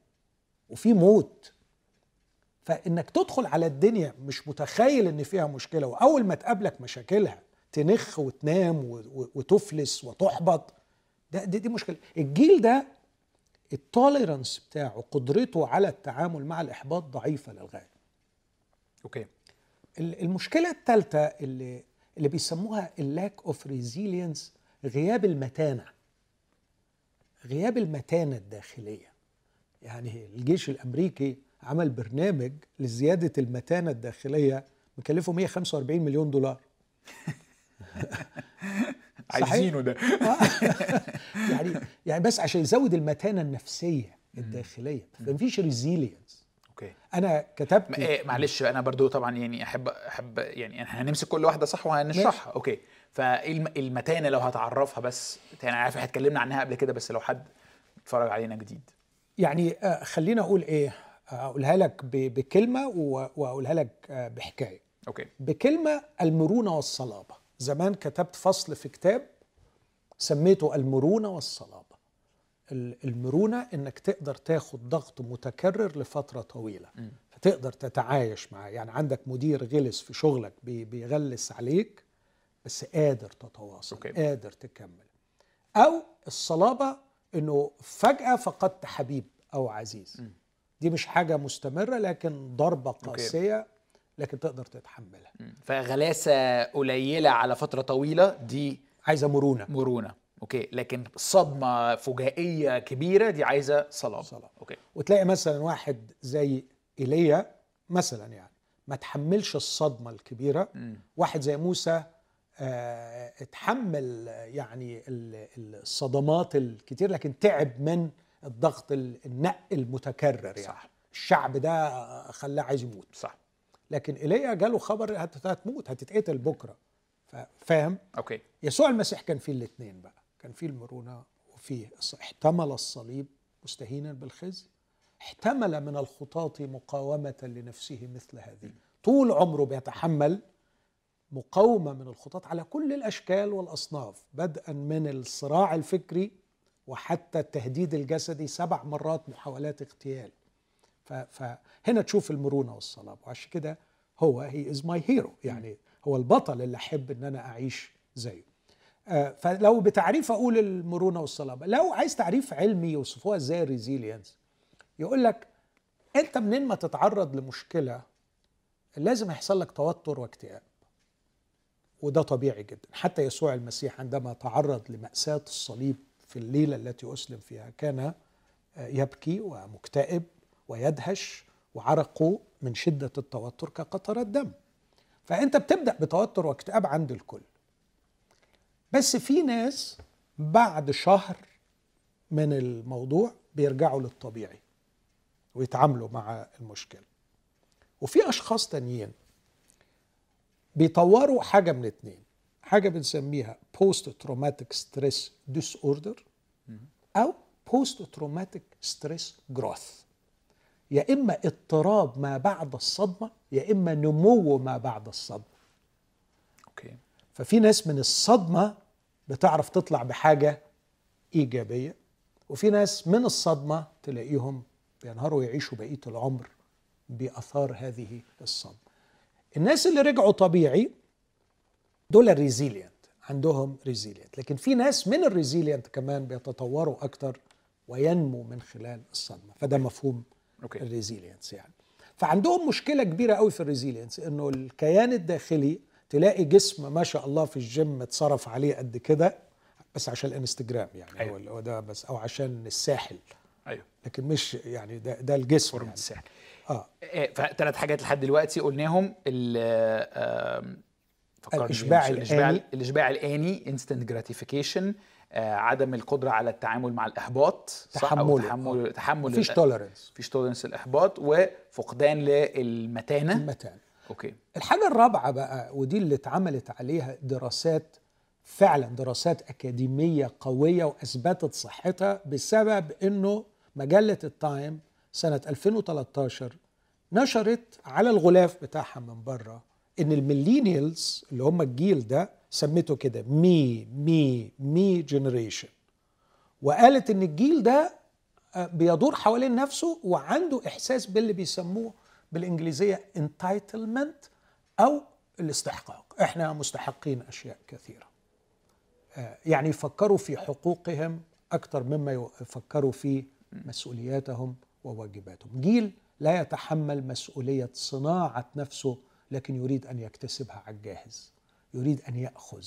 وفي موت. فإنك تدخل على الدنيا مش متخيل إن فيها مشكلة وأول ما تقابلك مشاكلها تنخ وتنام وتفلس وتحبط. ده دي, دي مشكلة. الجيل ده ال tolerance بتاعه قدرته على التعامل مع الإحباط ضعيفة للغاية. okay. ال- المشكلة الثالثه اللي اللي بيسموها ال lack of resilience غياب المتانة. غياب المتانة الداخلية. يعني الجيش الأمريكي عمل برنامج لزيادة المتانة الداخلية مكلفه 145 مليون دولار. عايزينه ده. يعني يعني بس عشان يزود المتانة النفسية الداخلية. فمفيش resilience okay. أنا كتبت إيه معلش أنا برضو طبعا يعني أحب أحب يعني هنمسك كل واحدة صح وهنشرحها. okay. فالمتانه لو هتعرفها بس؟ أنا عارف إحنا اتكلمنا عنها قبل كده بس لو حد اتفرج علينا جديد. يعني آه، خليني أقول إيه أقولها لك بكلمة وأقولها لك آه، بحكاية. okay. بكلمة المرونة والصلابة. زمان كتبت فصل في كتاب سميته المرونة والصلابة. ال- المرونة إنك تقدر تاخد ضغط متكرر لفترة طويلة. فتقدر تتعايش معاه. يعني عندك مدير غلس في شغلك بي- بيغلس عليك بس قادر تتواصل okay. قادر تكمل. أو الصلابة إنه فجأة فقدت حبيب أو عزيز. دي مش حاجة مستمرة لكن ضربة قاسية لكن تقدر تتحملها. مم. فغلاسة قليلة على فترة طويلة دي عايزة مرونة. مرونة. okay. لكن صدمة فجائية كبيرة دي عايزة صلابة. صلابة. okay. وتلاقي مثلا واحد زي إيليا مثلا يعني ما تحملش الصدمة الكبيرة. واحد زي موسى اتحمل آه، يعني ال- الصدمات الكتير لكن تعب من الضغط ال- النق المتكرر يعني. صح. الشعب ده خلاه عايز يموت. صح. لكن إيليا جاله خبر هت- هتموت هتتقتل بكرة. فاهم؟ أوكي. يسوع المسيح كان فيه الاثنين بقى. كان فيه المرونة وفيه احتمل الصليب مستهينا بالخزي. احتمل من الخطاة مقاومة لنفسه مثل هذه. طول عمره بيتحمل مقاومة من الخطاة على كل الأشكال والأصناف بدءا من الصراع الفكري وحتى التهديد الجسدي سبع مرات محاولات اغتيال. فهنا تشوف المرونة والصلابة وعشان كده هو he is my hero يعني هو البطل اللي أحب إن أنا أعيش زيه. آه، فلو بتعريف أقول المرونة والصلابة لو عايز تعريف علمي يوصفوها إزاي ال resilience يقول لك أنت منين ما تتعرض لمشكلة لازم يحصل لك توتر واكتئاب. وده طبيعي جدا. حتى يسوع المسيح عندما تعرض لمأساة الصليب في الليلة التي أسلم فيها كان آه، يبكي ومكتئب ويدهش وعرقه من شدة التوتر كقطرة دم فأنت بتبدأ بتوتر واكتئاب عند الكل. بس في ناس بعد شهر من الموضوع بيرجعوا للطبيعي ويتعاملوا مع المشكلة. وفي أشخاص تانيين بيطوروا حاجة من اتنين. حاجة بنسميها post traumatic stress disorder أو post traumatic stress growth يا إما اضطراب ما بعد الصدمة يا إما نمو ما بعد الصدمة. okay. ففي ناس من الصدمة بتعرف تطلع بحاجة إيجابية وفي ناس من الصدمة تلاقيهم بينهاروا يعيشوا بقية العمر بأثار هذه الصدمة. الناس اللي رجعوا طبيعي دول ال resilient عندهم resilient لكن في ناس من ال resilient كمان بيتطوروا أكتر وينمو من خلال الصدمة فده مفهوم okay. ال resilience يعني فعندهم مشكلة كبيرة قوي في ال resilience إنه الكيان الداخلي تلاقي جسم ما شاء الله في الجيم اتصرف عليه قد كده بس عشان الانستجرام يعني أيوة. هو ده بس أو عشان الساحل أيوه لكن مش يعني ده ده الجسم يعني. الساحل آه فثلاث حاجات لحد دلوقتي قلناهم ال. الإشباع الآني. الإشباع الآني instant gratification عدم القدرة على التعامل مع الإحباط تحمله. تحمل تحمل مفيش tolerance مفيش tolerance الاحباط وفقدان للمتانة المتان okay الحاجة الرابعة بقى ودي اللي اتعملت عليها دراسات فعلا دراسات أكاديمية قوية وأثبتت صحتها بسبب أنه مجلة التايم سنة 2013 نشرت على الغلاف بتاعها من بره إن ال millennials اللي هم الجيل ده سميته كده me me me generation. وقالت إن الجيل ده آه، بيدور حوالين نفسه وعنده إحساس باللي بيسموه بالإنجليزية entitlement أو الاستحقاق. إحنا مستحقين أشياء كثيرة. آه، يعني يفكروا في حقوقهم أكثر مما يفكروا في مسؤولياتهم. وواجباتهم. جيل لا يتحمل مسؤولية صناعة نفسه لكن يريد أن يكتسبها على الجاهز يريد أن يأخذ.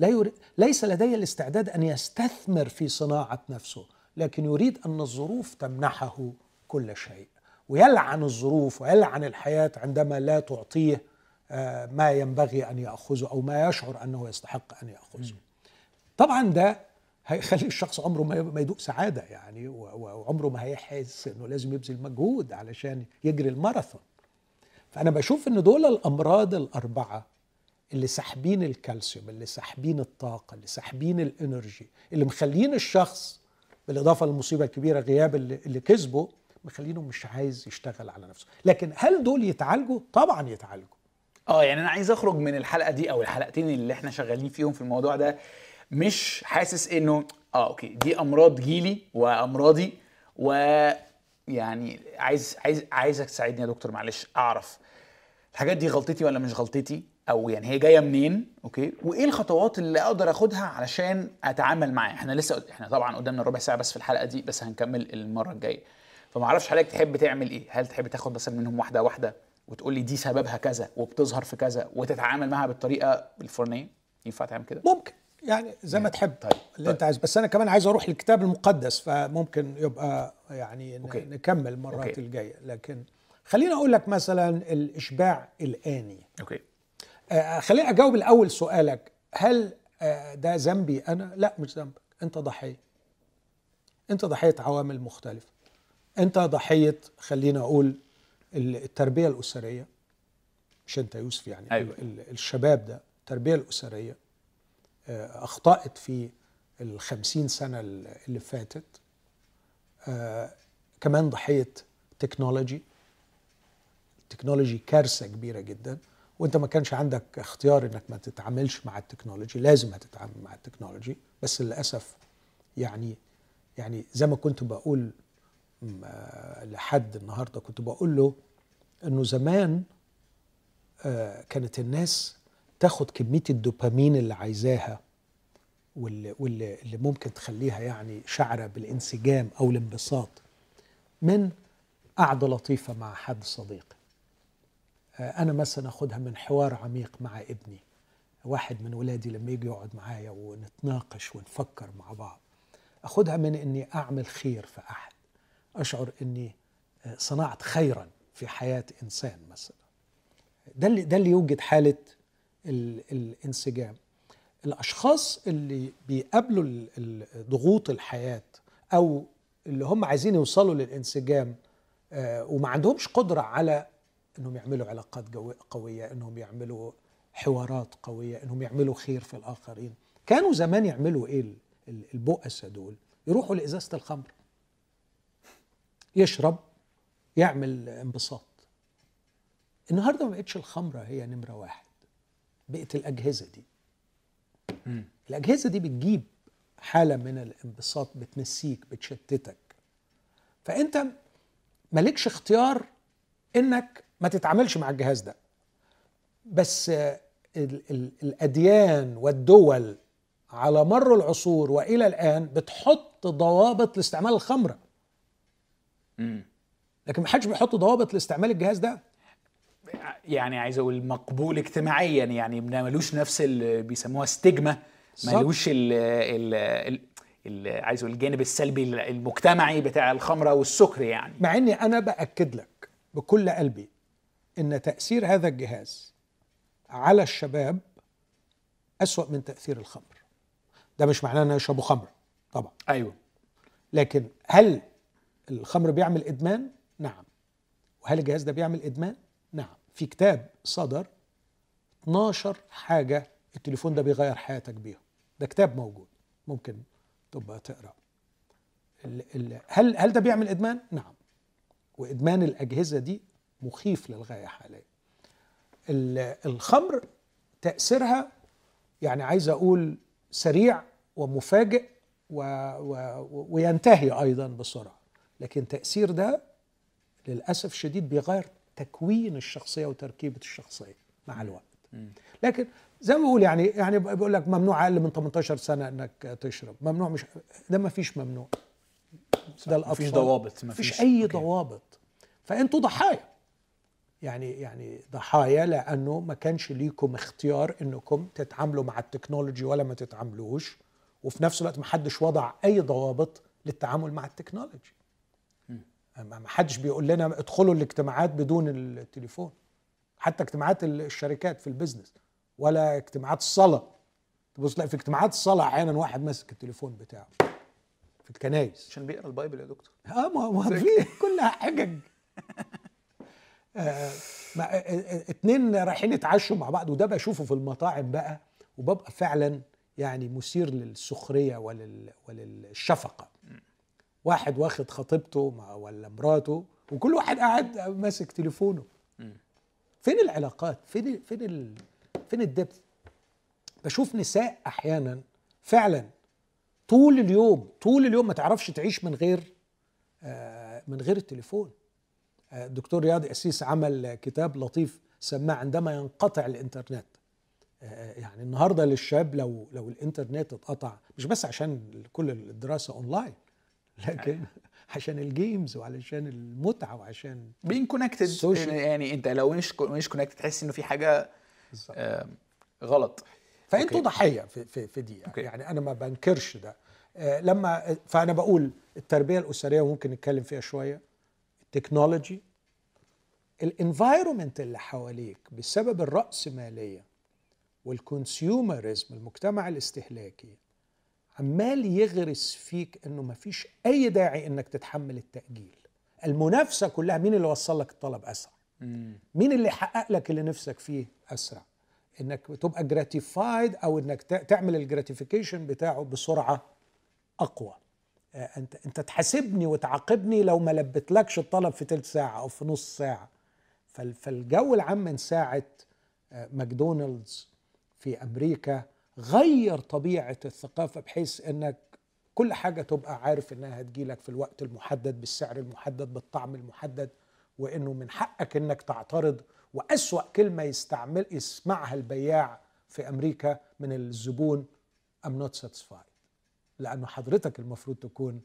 لا يريد ليس لدي الاستعداد أن يستثمر في صناعة نفسه لكن يريد أن الظروف تمنحه كل شيء. ويلعن الظروف ويلعن الحياة عندما لا تعطيه آه، ما ينبغي أن يأخذه أو ما يشعر أنه يستحق أن يأخذه. طبعا ده هيخلي الشخص عمره ما يدوق سعادة يعني وعمره ما هيحس إنه لازم يبذل مجهود علشان يجري الماراثون. فأنا بشوف إن دول الأمراض الأربعة اللي ساحبين الكالسيوم اللي ساحبين الطاقة اللي ساحبين الإنرجي اللي مخلين الشخص بالإضافة للمصيبة الكبيرة غياب اللي, اللي كسبه مخلينه مش عايز يشتغل على نفسه. لكن هل دول يتعالجوا؟ طبعا يتعالجوا. آه يعني أنا عايز أخرج من الحلقة دي أو الحلقتين اللي إحنا شغالين فيهم في الموضوع ده مش حاسس إنه آه okay دي أمراض جيلي وأمراضي و يعني عايز عايز عايزك تساعدني يا دكتور معلش أعرف الحاجات دي غلطتي ولا مش غلطتي؟ أو يعني هي جاية منين؟ okay وإيه الخطوات اللي أقدر آخدها علشان أتعامل معاها؟ إحنا لسه إحنا طبعا قدامنا ربع ساعة بس في الحلقة دي بس هنكمل المرة الجاية. فما أعرفش حضرتك تحب تعمل إيه؟ هل تحب تاخد مثلا منهم واحدة واحدة وتقول لي دي سببها كذا وبتظهر في كذا وتتعامل معاها بالطريقة الفلانية؟ ينفع تعمل كده؟ ممكن. يعني زي ما تحب طيب، اللي طيب. انت عايز بس أنا كمان عايز أروح للكتاب المقدس فممكن يبقى يعني okay. نكمل المرات okay. الجاية. لكن خليني أقول لك مثلا الإشباع الآني. okay. آه، خليني أجاوب الأول سؤالك. هل آه، ده ذنبي أنا؟ لا مش ذنبك أنت ضحية. أنت ضحية عوامل مختلفة. أنت ضحية خلينا أقول ال- التربية الأسرية. مش أنت يوسف يعني أيوة. ال- ال- الشباب ده التربية الأسرية. آه، أخطأت في الخمسين سنة اللي فاتت. آه، كمان ضحيه technology ال technology كارثة كبيرة جدا. وأنت ما كانش عندك اختيار إنك ما تتعاملش مع ال technology. لازم هتتعامل مع ال technology. بس للأسف يعني يعني زي ما كنت بقول آه، لحد النهارده كنت بقول له إنه زمان كانت الناس تاخد كمية الدوبامين اللي عايزاها واللي, واللي اللي ممكن تخليها يعني شعرة بالانسجام أو الانبساط من قعدة لطيفة مع حد صديقي آه، أنا مثلا أخدها من حوار عميق مع ابني. واحد من ولادي لما يجي يقعد معايا ونتناقش ونفكر مع بعض. أخدها من إني أعمل خير في أحد. أشعر إني آه، صنعت خيرا في حياة إنسان مثلا. ده اللي ده اللي يوجد حالة ال- الانسجام. الأشخاص اللي بيقابلوا ضغوط الحياة أو اللي هم عايزين يوصلوا للانسجام آه، وما عندهمش قدرة على إنهم يعملوا علاقات قوية إنهم يعملوا حوارات قوية إنهم يعملوا خير في الآخرين. كانوا زمان يعملوا إيه ال- ال- البؤسة دول؟ يروحوا لإزازة الخمر. يشرب يعمل انبساط. النهارده ما بقتش الخمرة هي نمرة واحد. بقت الأجهزة دي. الأجهزة دي بتجيب حالة من الانبساط بتنسيك بتشتتك. فأنت مالكش اختيار إنك ما تتعاملش مع الجهاز ده. بس آه، ال- ال- الأديان والدول على مر العصور وإلى الآن بتحط ضوابط لاستعمال الخمرة. لكن ما حدش بيحط ضوابط لاستعمال الجهاز ده. يعني عايز أقول مقبول اجتماعيا يعني ملوش نفس اللي بيسموها ستيجما. ملوش ال ال ال- ال- عايز أقول الجانب السلبي المجتمعي بتاع الخمرة والسكر يعني. مع إني أنا بأكد لك بكل قلبي إن تأثير هذا الجهاز على الشباب أسوأ من تأثير الخمر. ده مش معناه ان يشربوا خمر طبعا. أيوه. لكن هل الخمر بيعمل إدمان؟ نعم. وهل الجهاز ده بيعمل إدمان؟ في كتاب صدر 12 حاجة التليفون ده بيغير حياتك بيهم. ده كتاب موجود ممكن تبقى ال- هل هل ده بيعمل إدمان؟ نعم. وإدمان الأجهزة دي مخيف للغاية حاليا. ال- الخمر تأثيرها يعني عايز أقول سريع ومفاجئ و و وينتهي أيضا بسرعة. لكن تأثير ده للأسف الشديد بيغير تكوين الشخصية وتركيبة الشخصية مع الوقت. لكن زي ما بقول يعني يعني بيقول لك ممنوع أقل من 18 سنة إنك تشرب. ممنوع مش ده ما فيش ممنوع. ده الاطفال مفيش ضوابط مفيش مفيش أي okay. ضوابط. فأنتوا ضحايا. يعني يعني ضحايا لأنه ما كانش ليكم اختيار إنكم تتعاملوا مع ال technology ولا ما تتعاملوش وفي نفس الوقت ما حدش وضع أي ضوابط للتعامل مع ال technology. ما حدش بيقول لنا ادخلوا الاجتماعات بدون التليفون. حتى اجتماعات الشركات في ال business ولا اجتماعات الصلاة. تبص تلاقي في اجتماعات الصلاة أحيانا واحد ماسك التليفون بتاعه في الكنايس عشان بيقرأ ال Bible يا دكتور. آه ما ما في كلها حجج آه آه، آه، اتنين رايحين يتعشوا مع بعض وده بشوفه في المطاعم بقى وببقى فعلا يعني مثير للسخرية ولل وللشفقة. واحد واخد خطيبته مع ولا مراته وكل واحد قاعد ماسك تليفونه. فين العلاقات؟ فين فين ال... فين الدبث؟ بشوف نساء أحيانا فعلا طول اليوم طول اليوم ما تعرفش تعيش من غير آه، من غير التليفون. آه، الدكتور رياض أسيس عمل كتاب لطيف سماه عندما ينقطع الإنترنت. آه، يعني النهارده للشاب لو لو الإنترنت اتقطع مش بس عشان كل الدراسة أونلاين لكن عشان ال games وعلشان المتعة وعشان being connected social. يعني انت لو مش مش connected تحس إنه في حاجة. آه غلط فأنتوا. ضحية في في في دي okay. يعني أنا ما بنكرش ده آه، لما فأنا بقول التربية الأسرية ممكن نتكلم فيها شوية ال technology ال environment اللي حواليك بسبب الرأسمالية وال consumerism المجتمع الاستهلاكي عمال يغرس فيك إنه مفيش أي داعي إنك تتحمل التأجيل. المنافسة كلها مين اللي وصل لك الطلب أسرع؟ مين اللي يحقق لك اللي نفسك فيه أسرع؟ إنك تبقى gratified أو إنك تعمل ال gratification بتاعه بسرعة أقوى. آه، أنت أنت تحاسبني وتعاقبني لو ما لبتلكش الطلب في تلت ساعة أو في نص ساعة. فال- فالجو العام من ساعة آه، ماكدونالدز في أمريكا غير طبيعة الثقافة بحيث إنك كل حاجة تبقى عارف إنها هتجيلك في الوقت المحدد بالسعر المحدد بالطعم المحدد وإنه من حقك إنك تعترض. وأسوأ كلمة يستعمل يسمعها البياع في أمريكا من الزبون I'm not satisfied. لأنه حضرتك المفروض تكون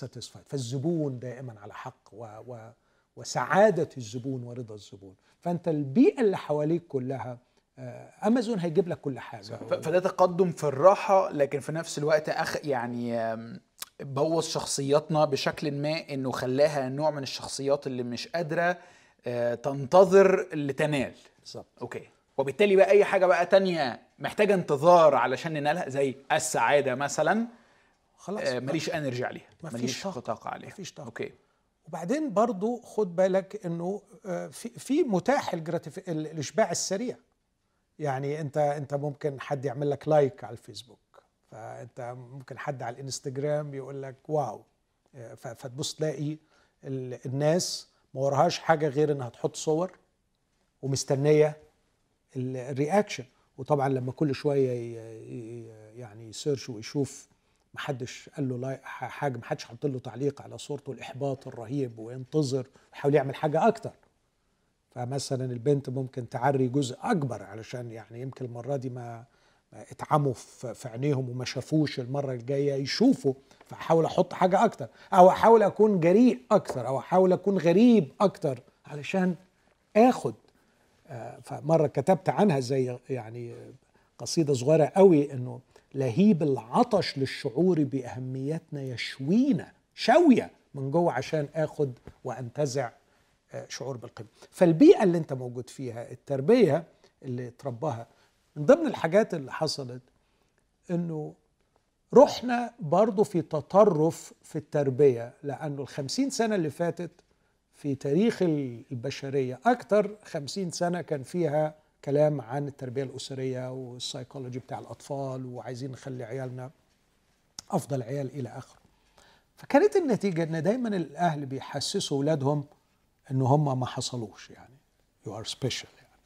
satisfied. فالزبون دائما على حق و و وسعادة الزبون ورضا الزبون. فأنت البيئة اللي حواليك كلها امازون هيجيب لك كل حاجة. فده تقدم في الراحة لكن في نفس الوقت أخ يعني بوظ شخصياتنا بشكل ما إنه خلاها نوع من الشخصيات اللي مش قادرة آه، تنتظر لتنال. بالظبط. okay. وبالتالي بقى أي حاجة بقى تانية محتاجة انتظار علشان ننالها زي السعادة مثلا خلاص. آه، ماليش energy عليها ماليش. طاقة. عليها. مفيش طاقة. okay. وبعدين برضو خد بالك إنه آه، في في متاح الإشباع السريع. يعني انت انت ممكن حد يعمل لك like على الفيسبوك. فانت ممكن حد على الانستجرام يقول لك wow. فتبص تلاقي ال- الناس ما وراهاش حاجة غير إنها تحط صور ومستنية ال- ال reaction. وطبعا لما كل شوية يعني ي search ويشوف محدش قال له لا حاجة محدش حط له تعليق على صورته الإحباط الرهيب وينتظر ويحاول يعمل حاجة أكتر. فمثلا البنت ممكن تعري جزء أكبر علشان يعني يمكن المرة دي ما اتعموا في عينيهم وما شافوش المرة الجاية يشوفوا فأحاول أحط حاجة أكتر أو أحاول أكون جريء أكتر أو أحاول أكون غريب أكتر علشان آخد. آه، فمرة كتبت عنها زي يعني قصيدة صغيرة قوي إنه لهيب العطش للشعور بأهميتنا يشوينا شوية من جوه عشان آخد وأنتزع شعور بالقيمه فالبيئة اللي انت موجود فيها التربية اللي ترباها من ضمن الحاجات اللي حصلت انه رحنا برضو في تطرف في التربية لأنه الخمسين سنة اللي فاتت في تاريخ البشرية أكتر خمسين سنة كان فيها كلام عن التربية الأسرية والسايكولوجي بتاع الأطفال وعايزين نخلي عيالنا أفضل عيال إلى آخره. فكانت النتيجة أن دايما الأهل بيحسسوا أولادهم أن هم ما حصلوش يعني. You are special يعني.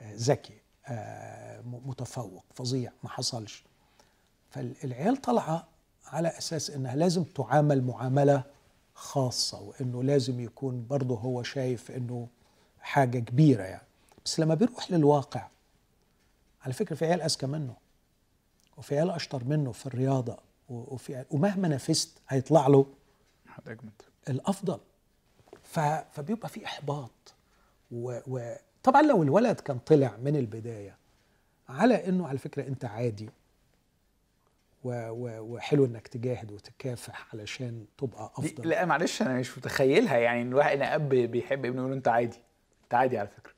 آه، ذكي آه، متفوق فظيع ما حصلش. فالعيال طالعة على أساس إنها لازم تعامل معاملة خاصة وإنه لازم يكون برضه هو شايف إنه حاجة كبيرة يعني. بس لما بيروح للواقع على فكرة في عيال أذكى منه وفي عيال أشطر منه في الرياضة وفي ومهما نافست هيطلع له الأفضل. فبيبقى في إحباط. وطبعا و... طبعاً لو الولد كان طلع من البداية على إنه على فكرة أنت عادي. وحلو إنك تجاهد وتكافح علشان تبقى أفضل. لا معلش أنا مش متخيلها. يعني إن الواحد إن أب بيحب ابنه يقول أنت عادي أنت عادي على فكرة.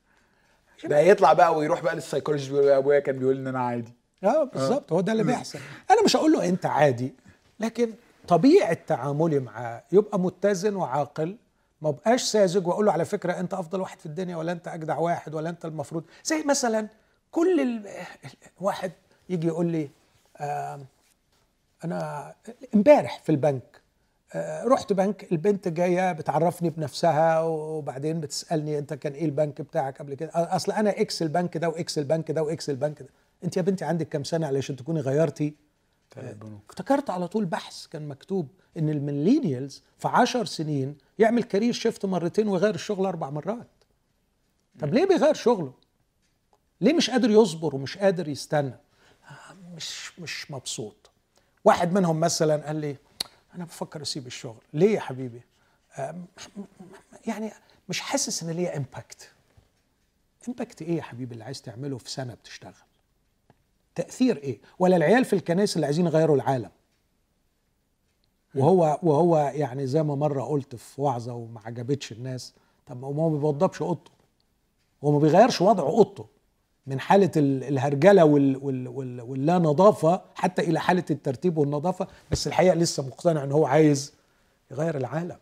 ده يطلع بقى ويروح بقى للسايكولوجي يقول له يا أبويا كان بيقول إن أنا عادي. آه بالظبط. هو ده اللي بيحصل. أنا مش هقول له أنت عادي لكن طبيعة تعاملي معاه يبقى متزن وعاقل ما بقاش ساذج وأقول له على فكرة أنت أفضل واحد في الدنيا ولا أنت أجدع واحد ولا أنت المفروض. زي مثلا كل ال... واحد يجي يقول لي آه أنا إمبارح في البنك آه رحت بنك البنت جاية بتعرفني بنفسها وبعدين بتسألني أنت كان إيه البنك بتاعك قبل كده؟ أصل أنا إكس البنك ده واكس البنك ده واكس البنك ده. أنت يا بنتي عندك كام سنة علشان تكوني غيرتي؟ افتكرت على طول بحث كان مكتوب إن ال millennials في عشر سنين يعمل career shift مرتين ويغير الشغل أربع مرات. طب ليه بيغير شغله؟ ليه مش قادر يصبر ومش قادر يستنى؟ مش مش مبسوط. واحد منهم مثلا قال لي أنا بفكر أسيب الشغل. ليه يا حبيبي؟ يعني مش حاسس إن ليا impact impact إيه يا حبيبي اللي عايز تعمله في سنة بتشتغل؟ تأثير إيه؟ ولا العيال في الكنائس اللي عايزين يغيروا العالم؟ وهو وهو يعني زي ما مرة قلت في وعظة وما عجبتش الناس طب هو ما بيوضبش اوضته. هو ما بيغيرش وضع اوضته من حالة الهرجلة واللا نظافه حتى إلى حالة الترتيب والنظافة بس الحقيقة لسه مقتنع إن هو عايز يغير العالم.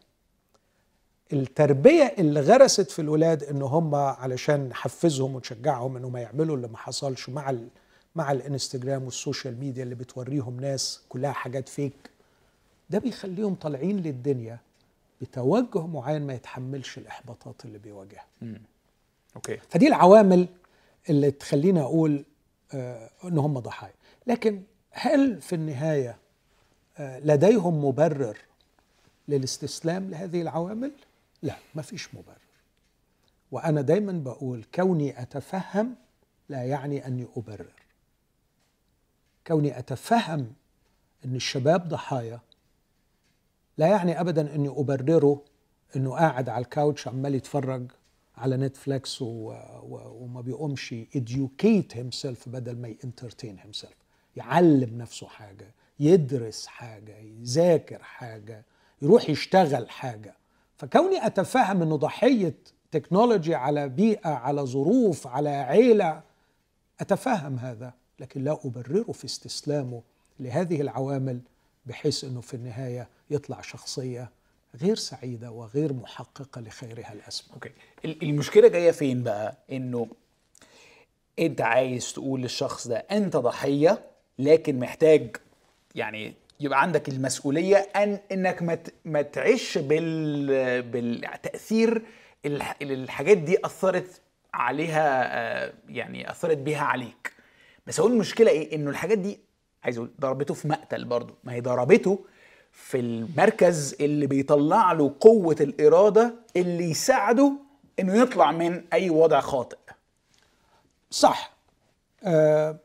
التربية اللي غرست في الولاد إن هم علشان نحفزهم ونشجعهم انهم يعملوا اللي ما حصلش مع ال مع الانستجرام وال social media اللي بتوريهم ناس كلها حاجات fake ده بيخليهم طالعين للدنيا بتوجه معين ما يتحملش الإحباطات اللي بيواجهها. أوكي. فدي العوامل اللي تخلينا أقول آه إن هم ضحايا. لكن هل في النهاية آه لديهم مبرر للاستسلام لهذه العوامل؟ لا ما فيش مبرر. وأنا دايما بقول كوني أتفهم لا يعني أني أبرر. كوني أتفهم إن الشباب ضحايا لا يعني ابدا إني أبرره إنه قاعد على ال couch عمال يتفرج على نتفليكس و... و... وما بيقومش educate himself بدل ما ي entertain himself. يعلم نفسه حاجة يدرس حاجة يذاكر حاجة يروح يشتغل حاجة. فكوني أتفهم أنه ضحية technology على بيئة على ظروف على عيلة أتفهم هذا لكن لا أبرره في استسلامه لهذه العوامل بحيث أنه في النهاية يطلع شخصية غير سعيدة وغير محققة لخيرها الأسمى. أوكي. المشكلة جاية فين بقى؟ إنه أنت عايز تقول للشخص ده أنت ضحية لكن محتاج يعني يبقى عندك المسؤولية أن إنك ما ما تعيش بال بالتأثير الحاجات دي أثرت عليها يعني أثرت بيها عليك. بس هو المشكلة إيه؟ إنه الحاجات دي عايز أقول ضربته في مقتل برضه. ما هي ضربته في المركز اللي بيطلع له قوة الإرادة اللي يساعده إنه يطلع من أي وضع خاطئ. صح. آه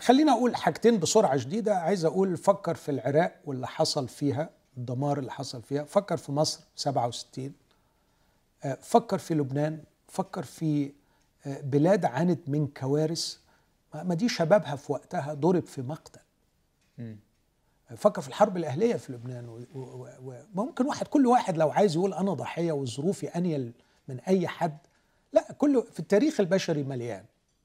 خلينا أقول حاجتين بسرعة شديدة. عايز أقول فكر في العراق واللي حصل فيها الدمار اللي حصل فيها. فكر في مصر 67 آه فكر في لبنان. فكر في آه بلاد عانت من كوارث. ما دي شبابها في وقتها ضرب في مقتل. م. فكر في الحرب الأهلية في لبنان وممكن واحد كل واحد لو عايز يقول أنا ضحية وظروفي أنيل من أي حد لا كله في التاريخ البشري مليان.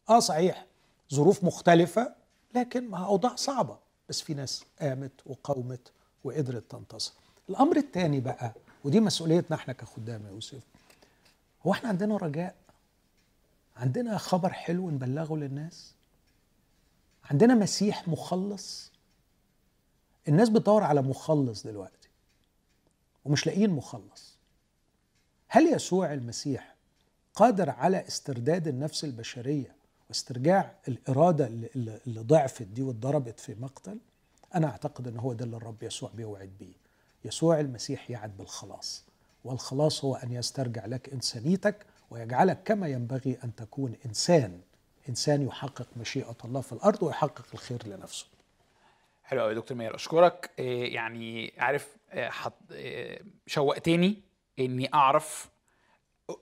آه صحيح ظروف مختلفة لكن ما أوضاع صعبة. بس في ناس قامت وقاومت وقدرت تنتصر. الأمر الثاني بقى ودي مسؤوليتنا إحنا كخدام يا يوسف هو إحنا عندنا رجاء عندنا خبر حلو نبلغه للناس؟ عندنا مسيح مخلص. الناس بتدور على مخلص دلوقتي ومش لاقيين مخلص. هل يسوع المسيح قادر على استرداد النفس البشرية واسترجاع الإرادة اللي, ضعفت دي واتضربت في مقتل؟ أنا أعتقد أن هو ده اللي الرب يسوع بيوعد بيه. يسوع المسيح يعد بالخلاص والخلاص هو أن يسترجع لك إنسانيتك ويجعلك كما ينبغي أن تكون إنسان. إنسان يحقق مشيئة الله في الأرض ويحقق الخير لنفسه. حلو قوي دكتور ماهر أشكرك. يعني عارف حط شوقتني إني أعرف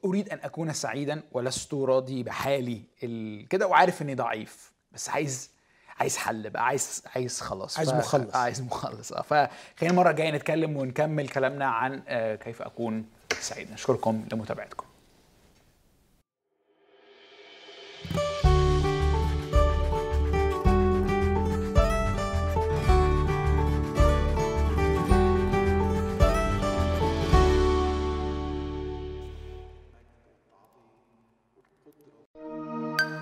أريد أن أكون سعيدا ولست راضي بحالي كده وعارف إني ضعيف بس عايز عايز حل بقى عايز عايز خلاص. عايز مخلص. عايز مخلص. آه فخلينا المرة الجاية نتكلم ونكمل كلامنا عن كيف أكون سعيد. نشكركم لمتابعتكم.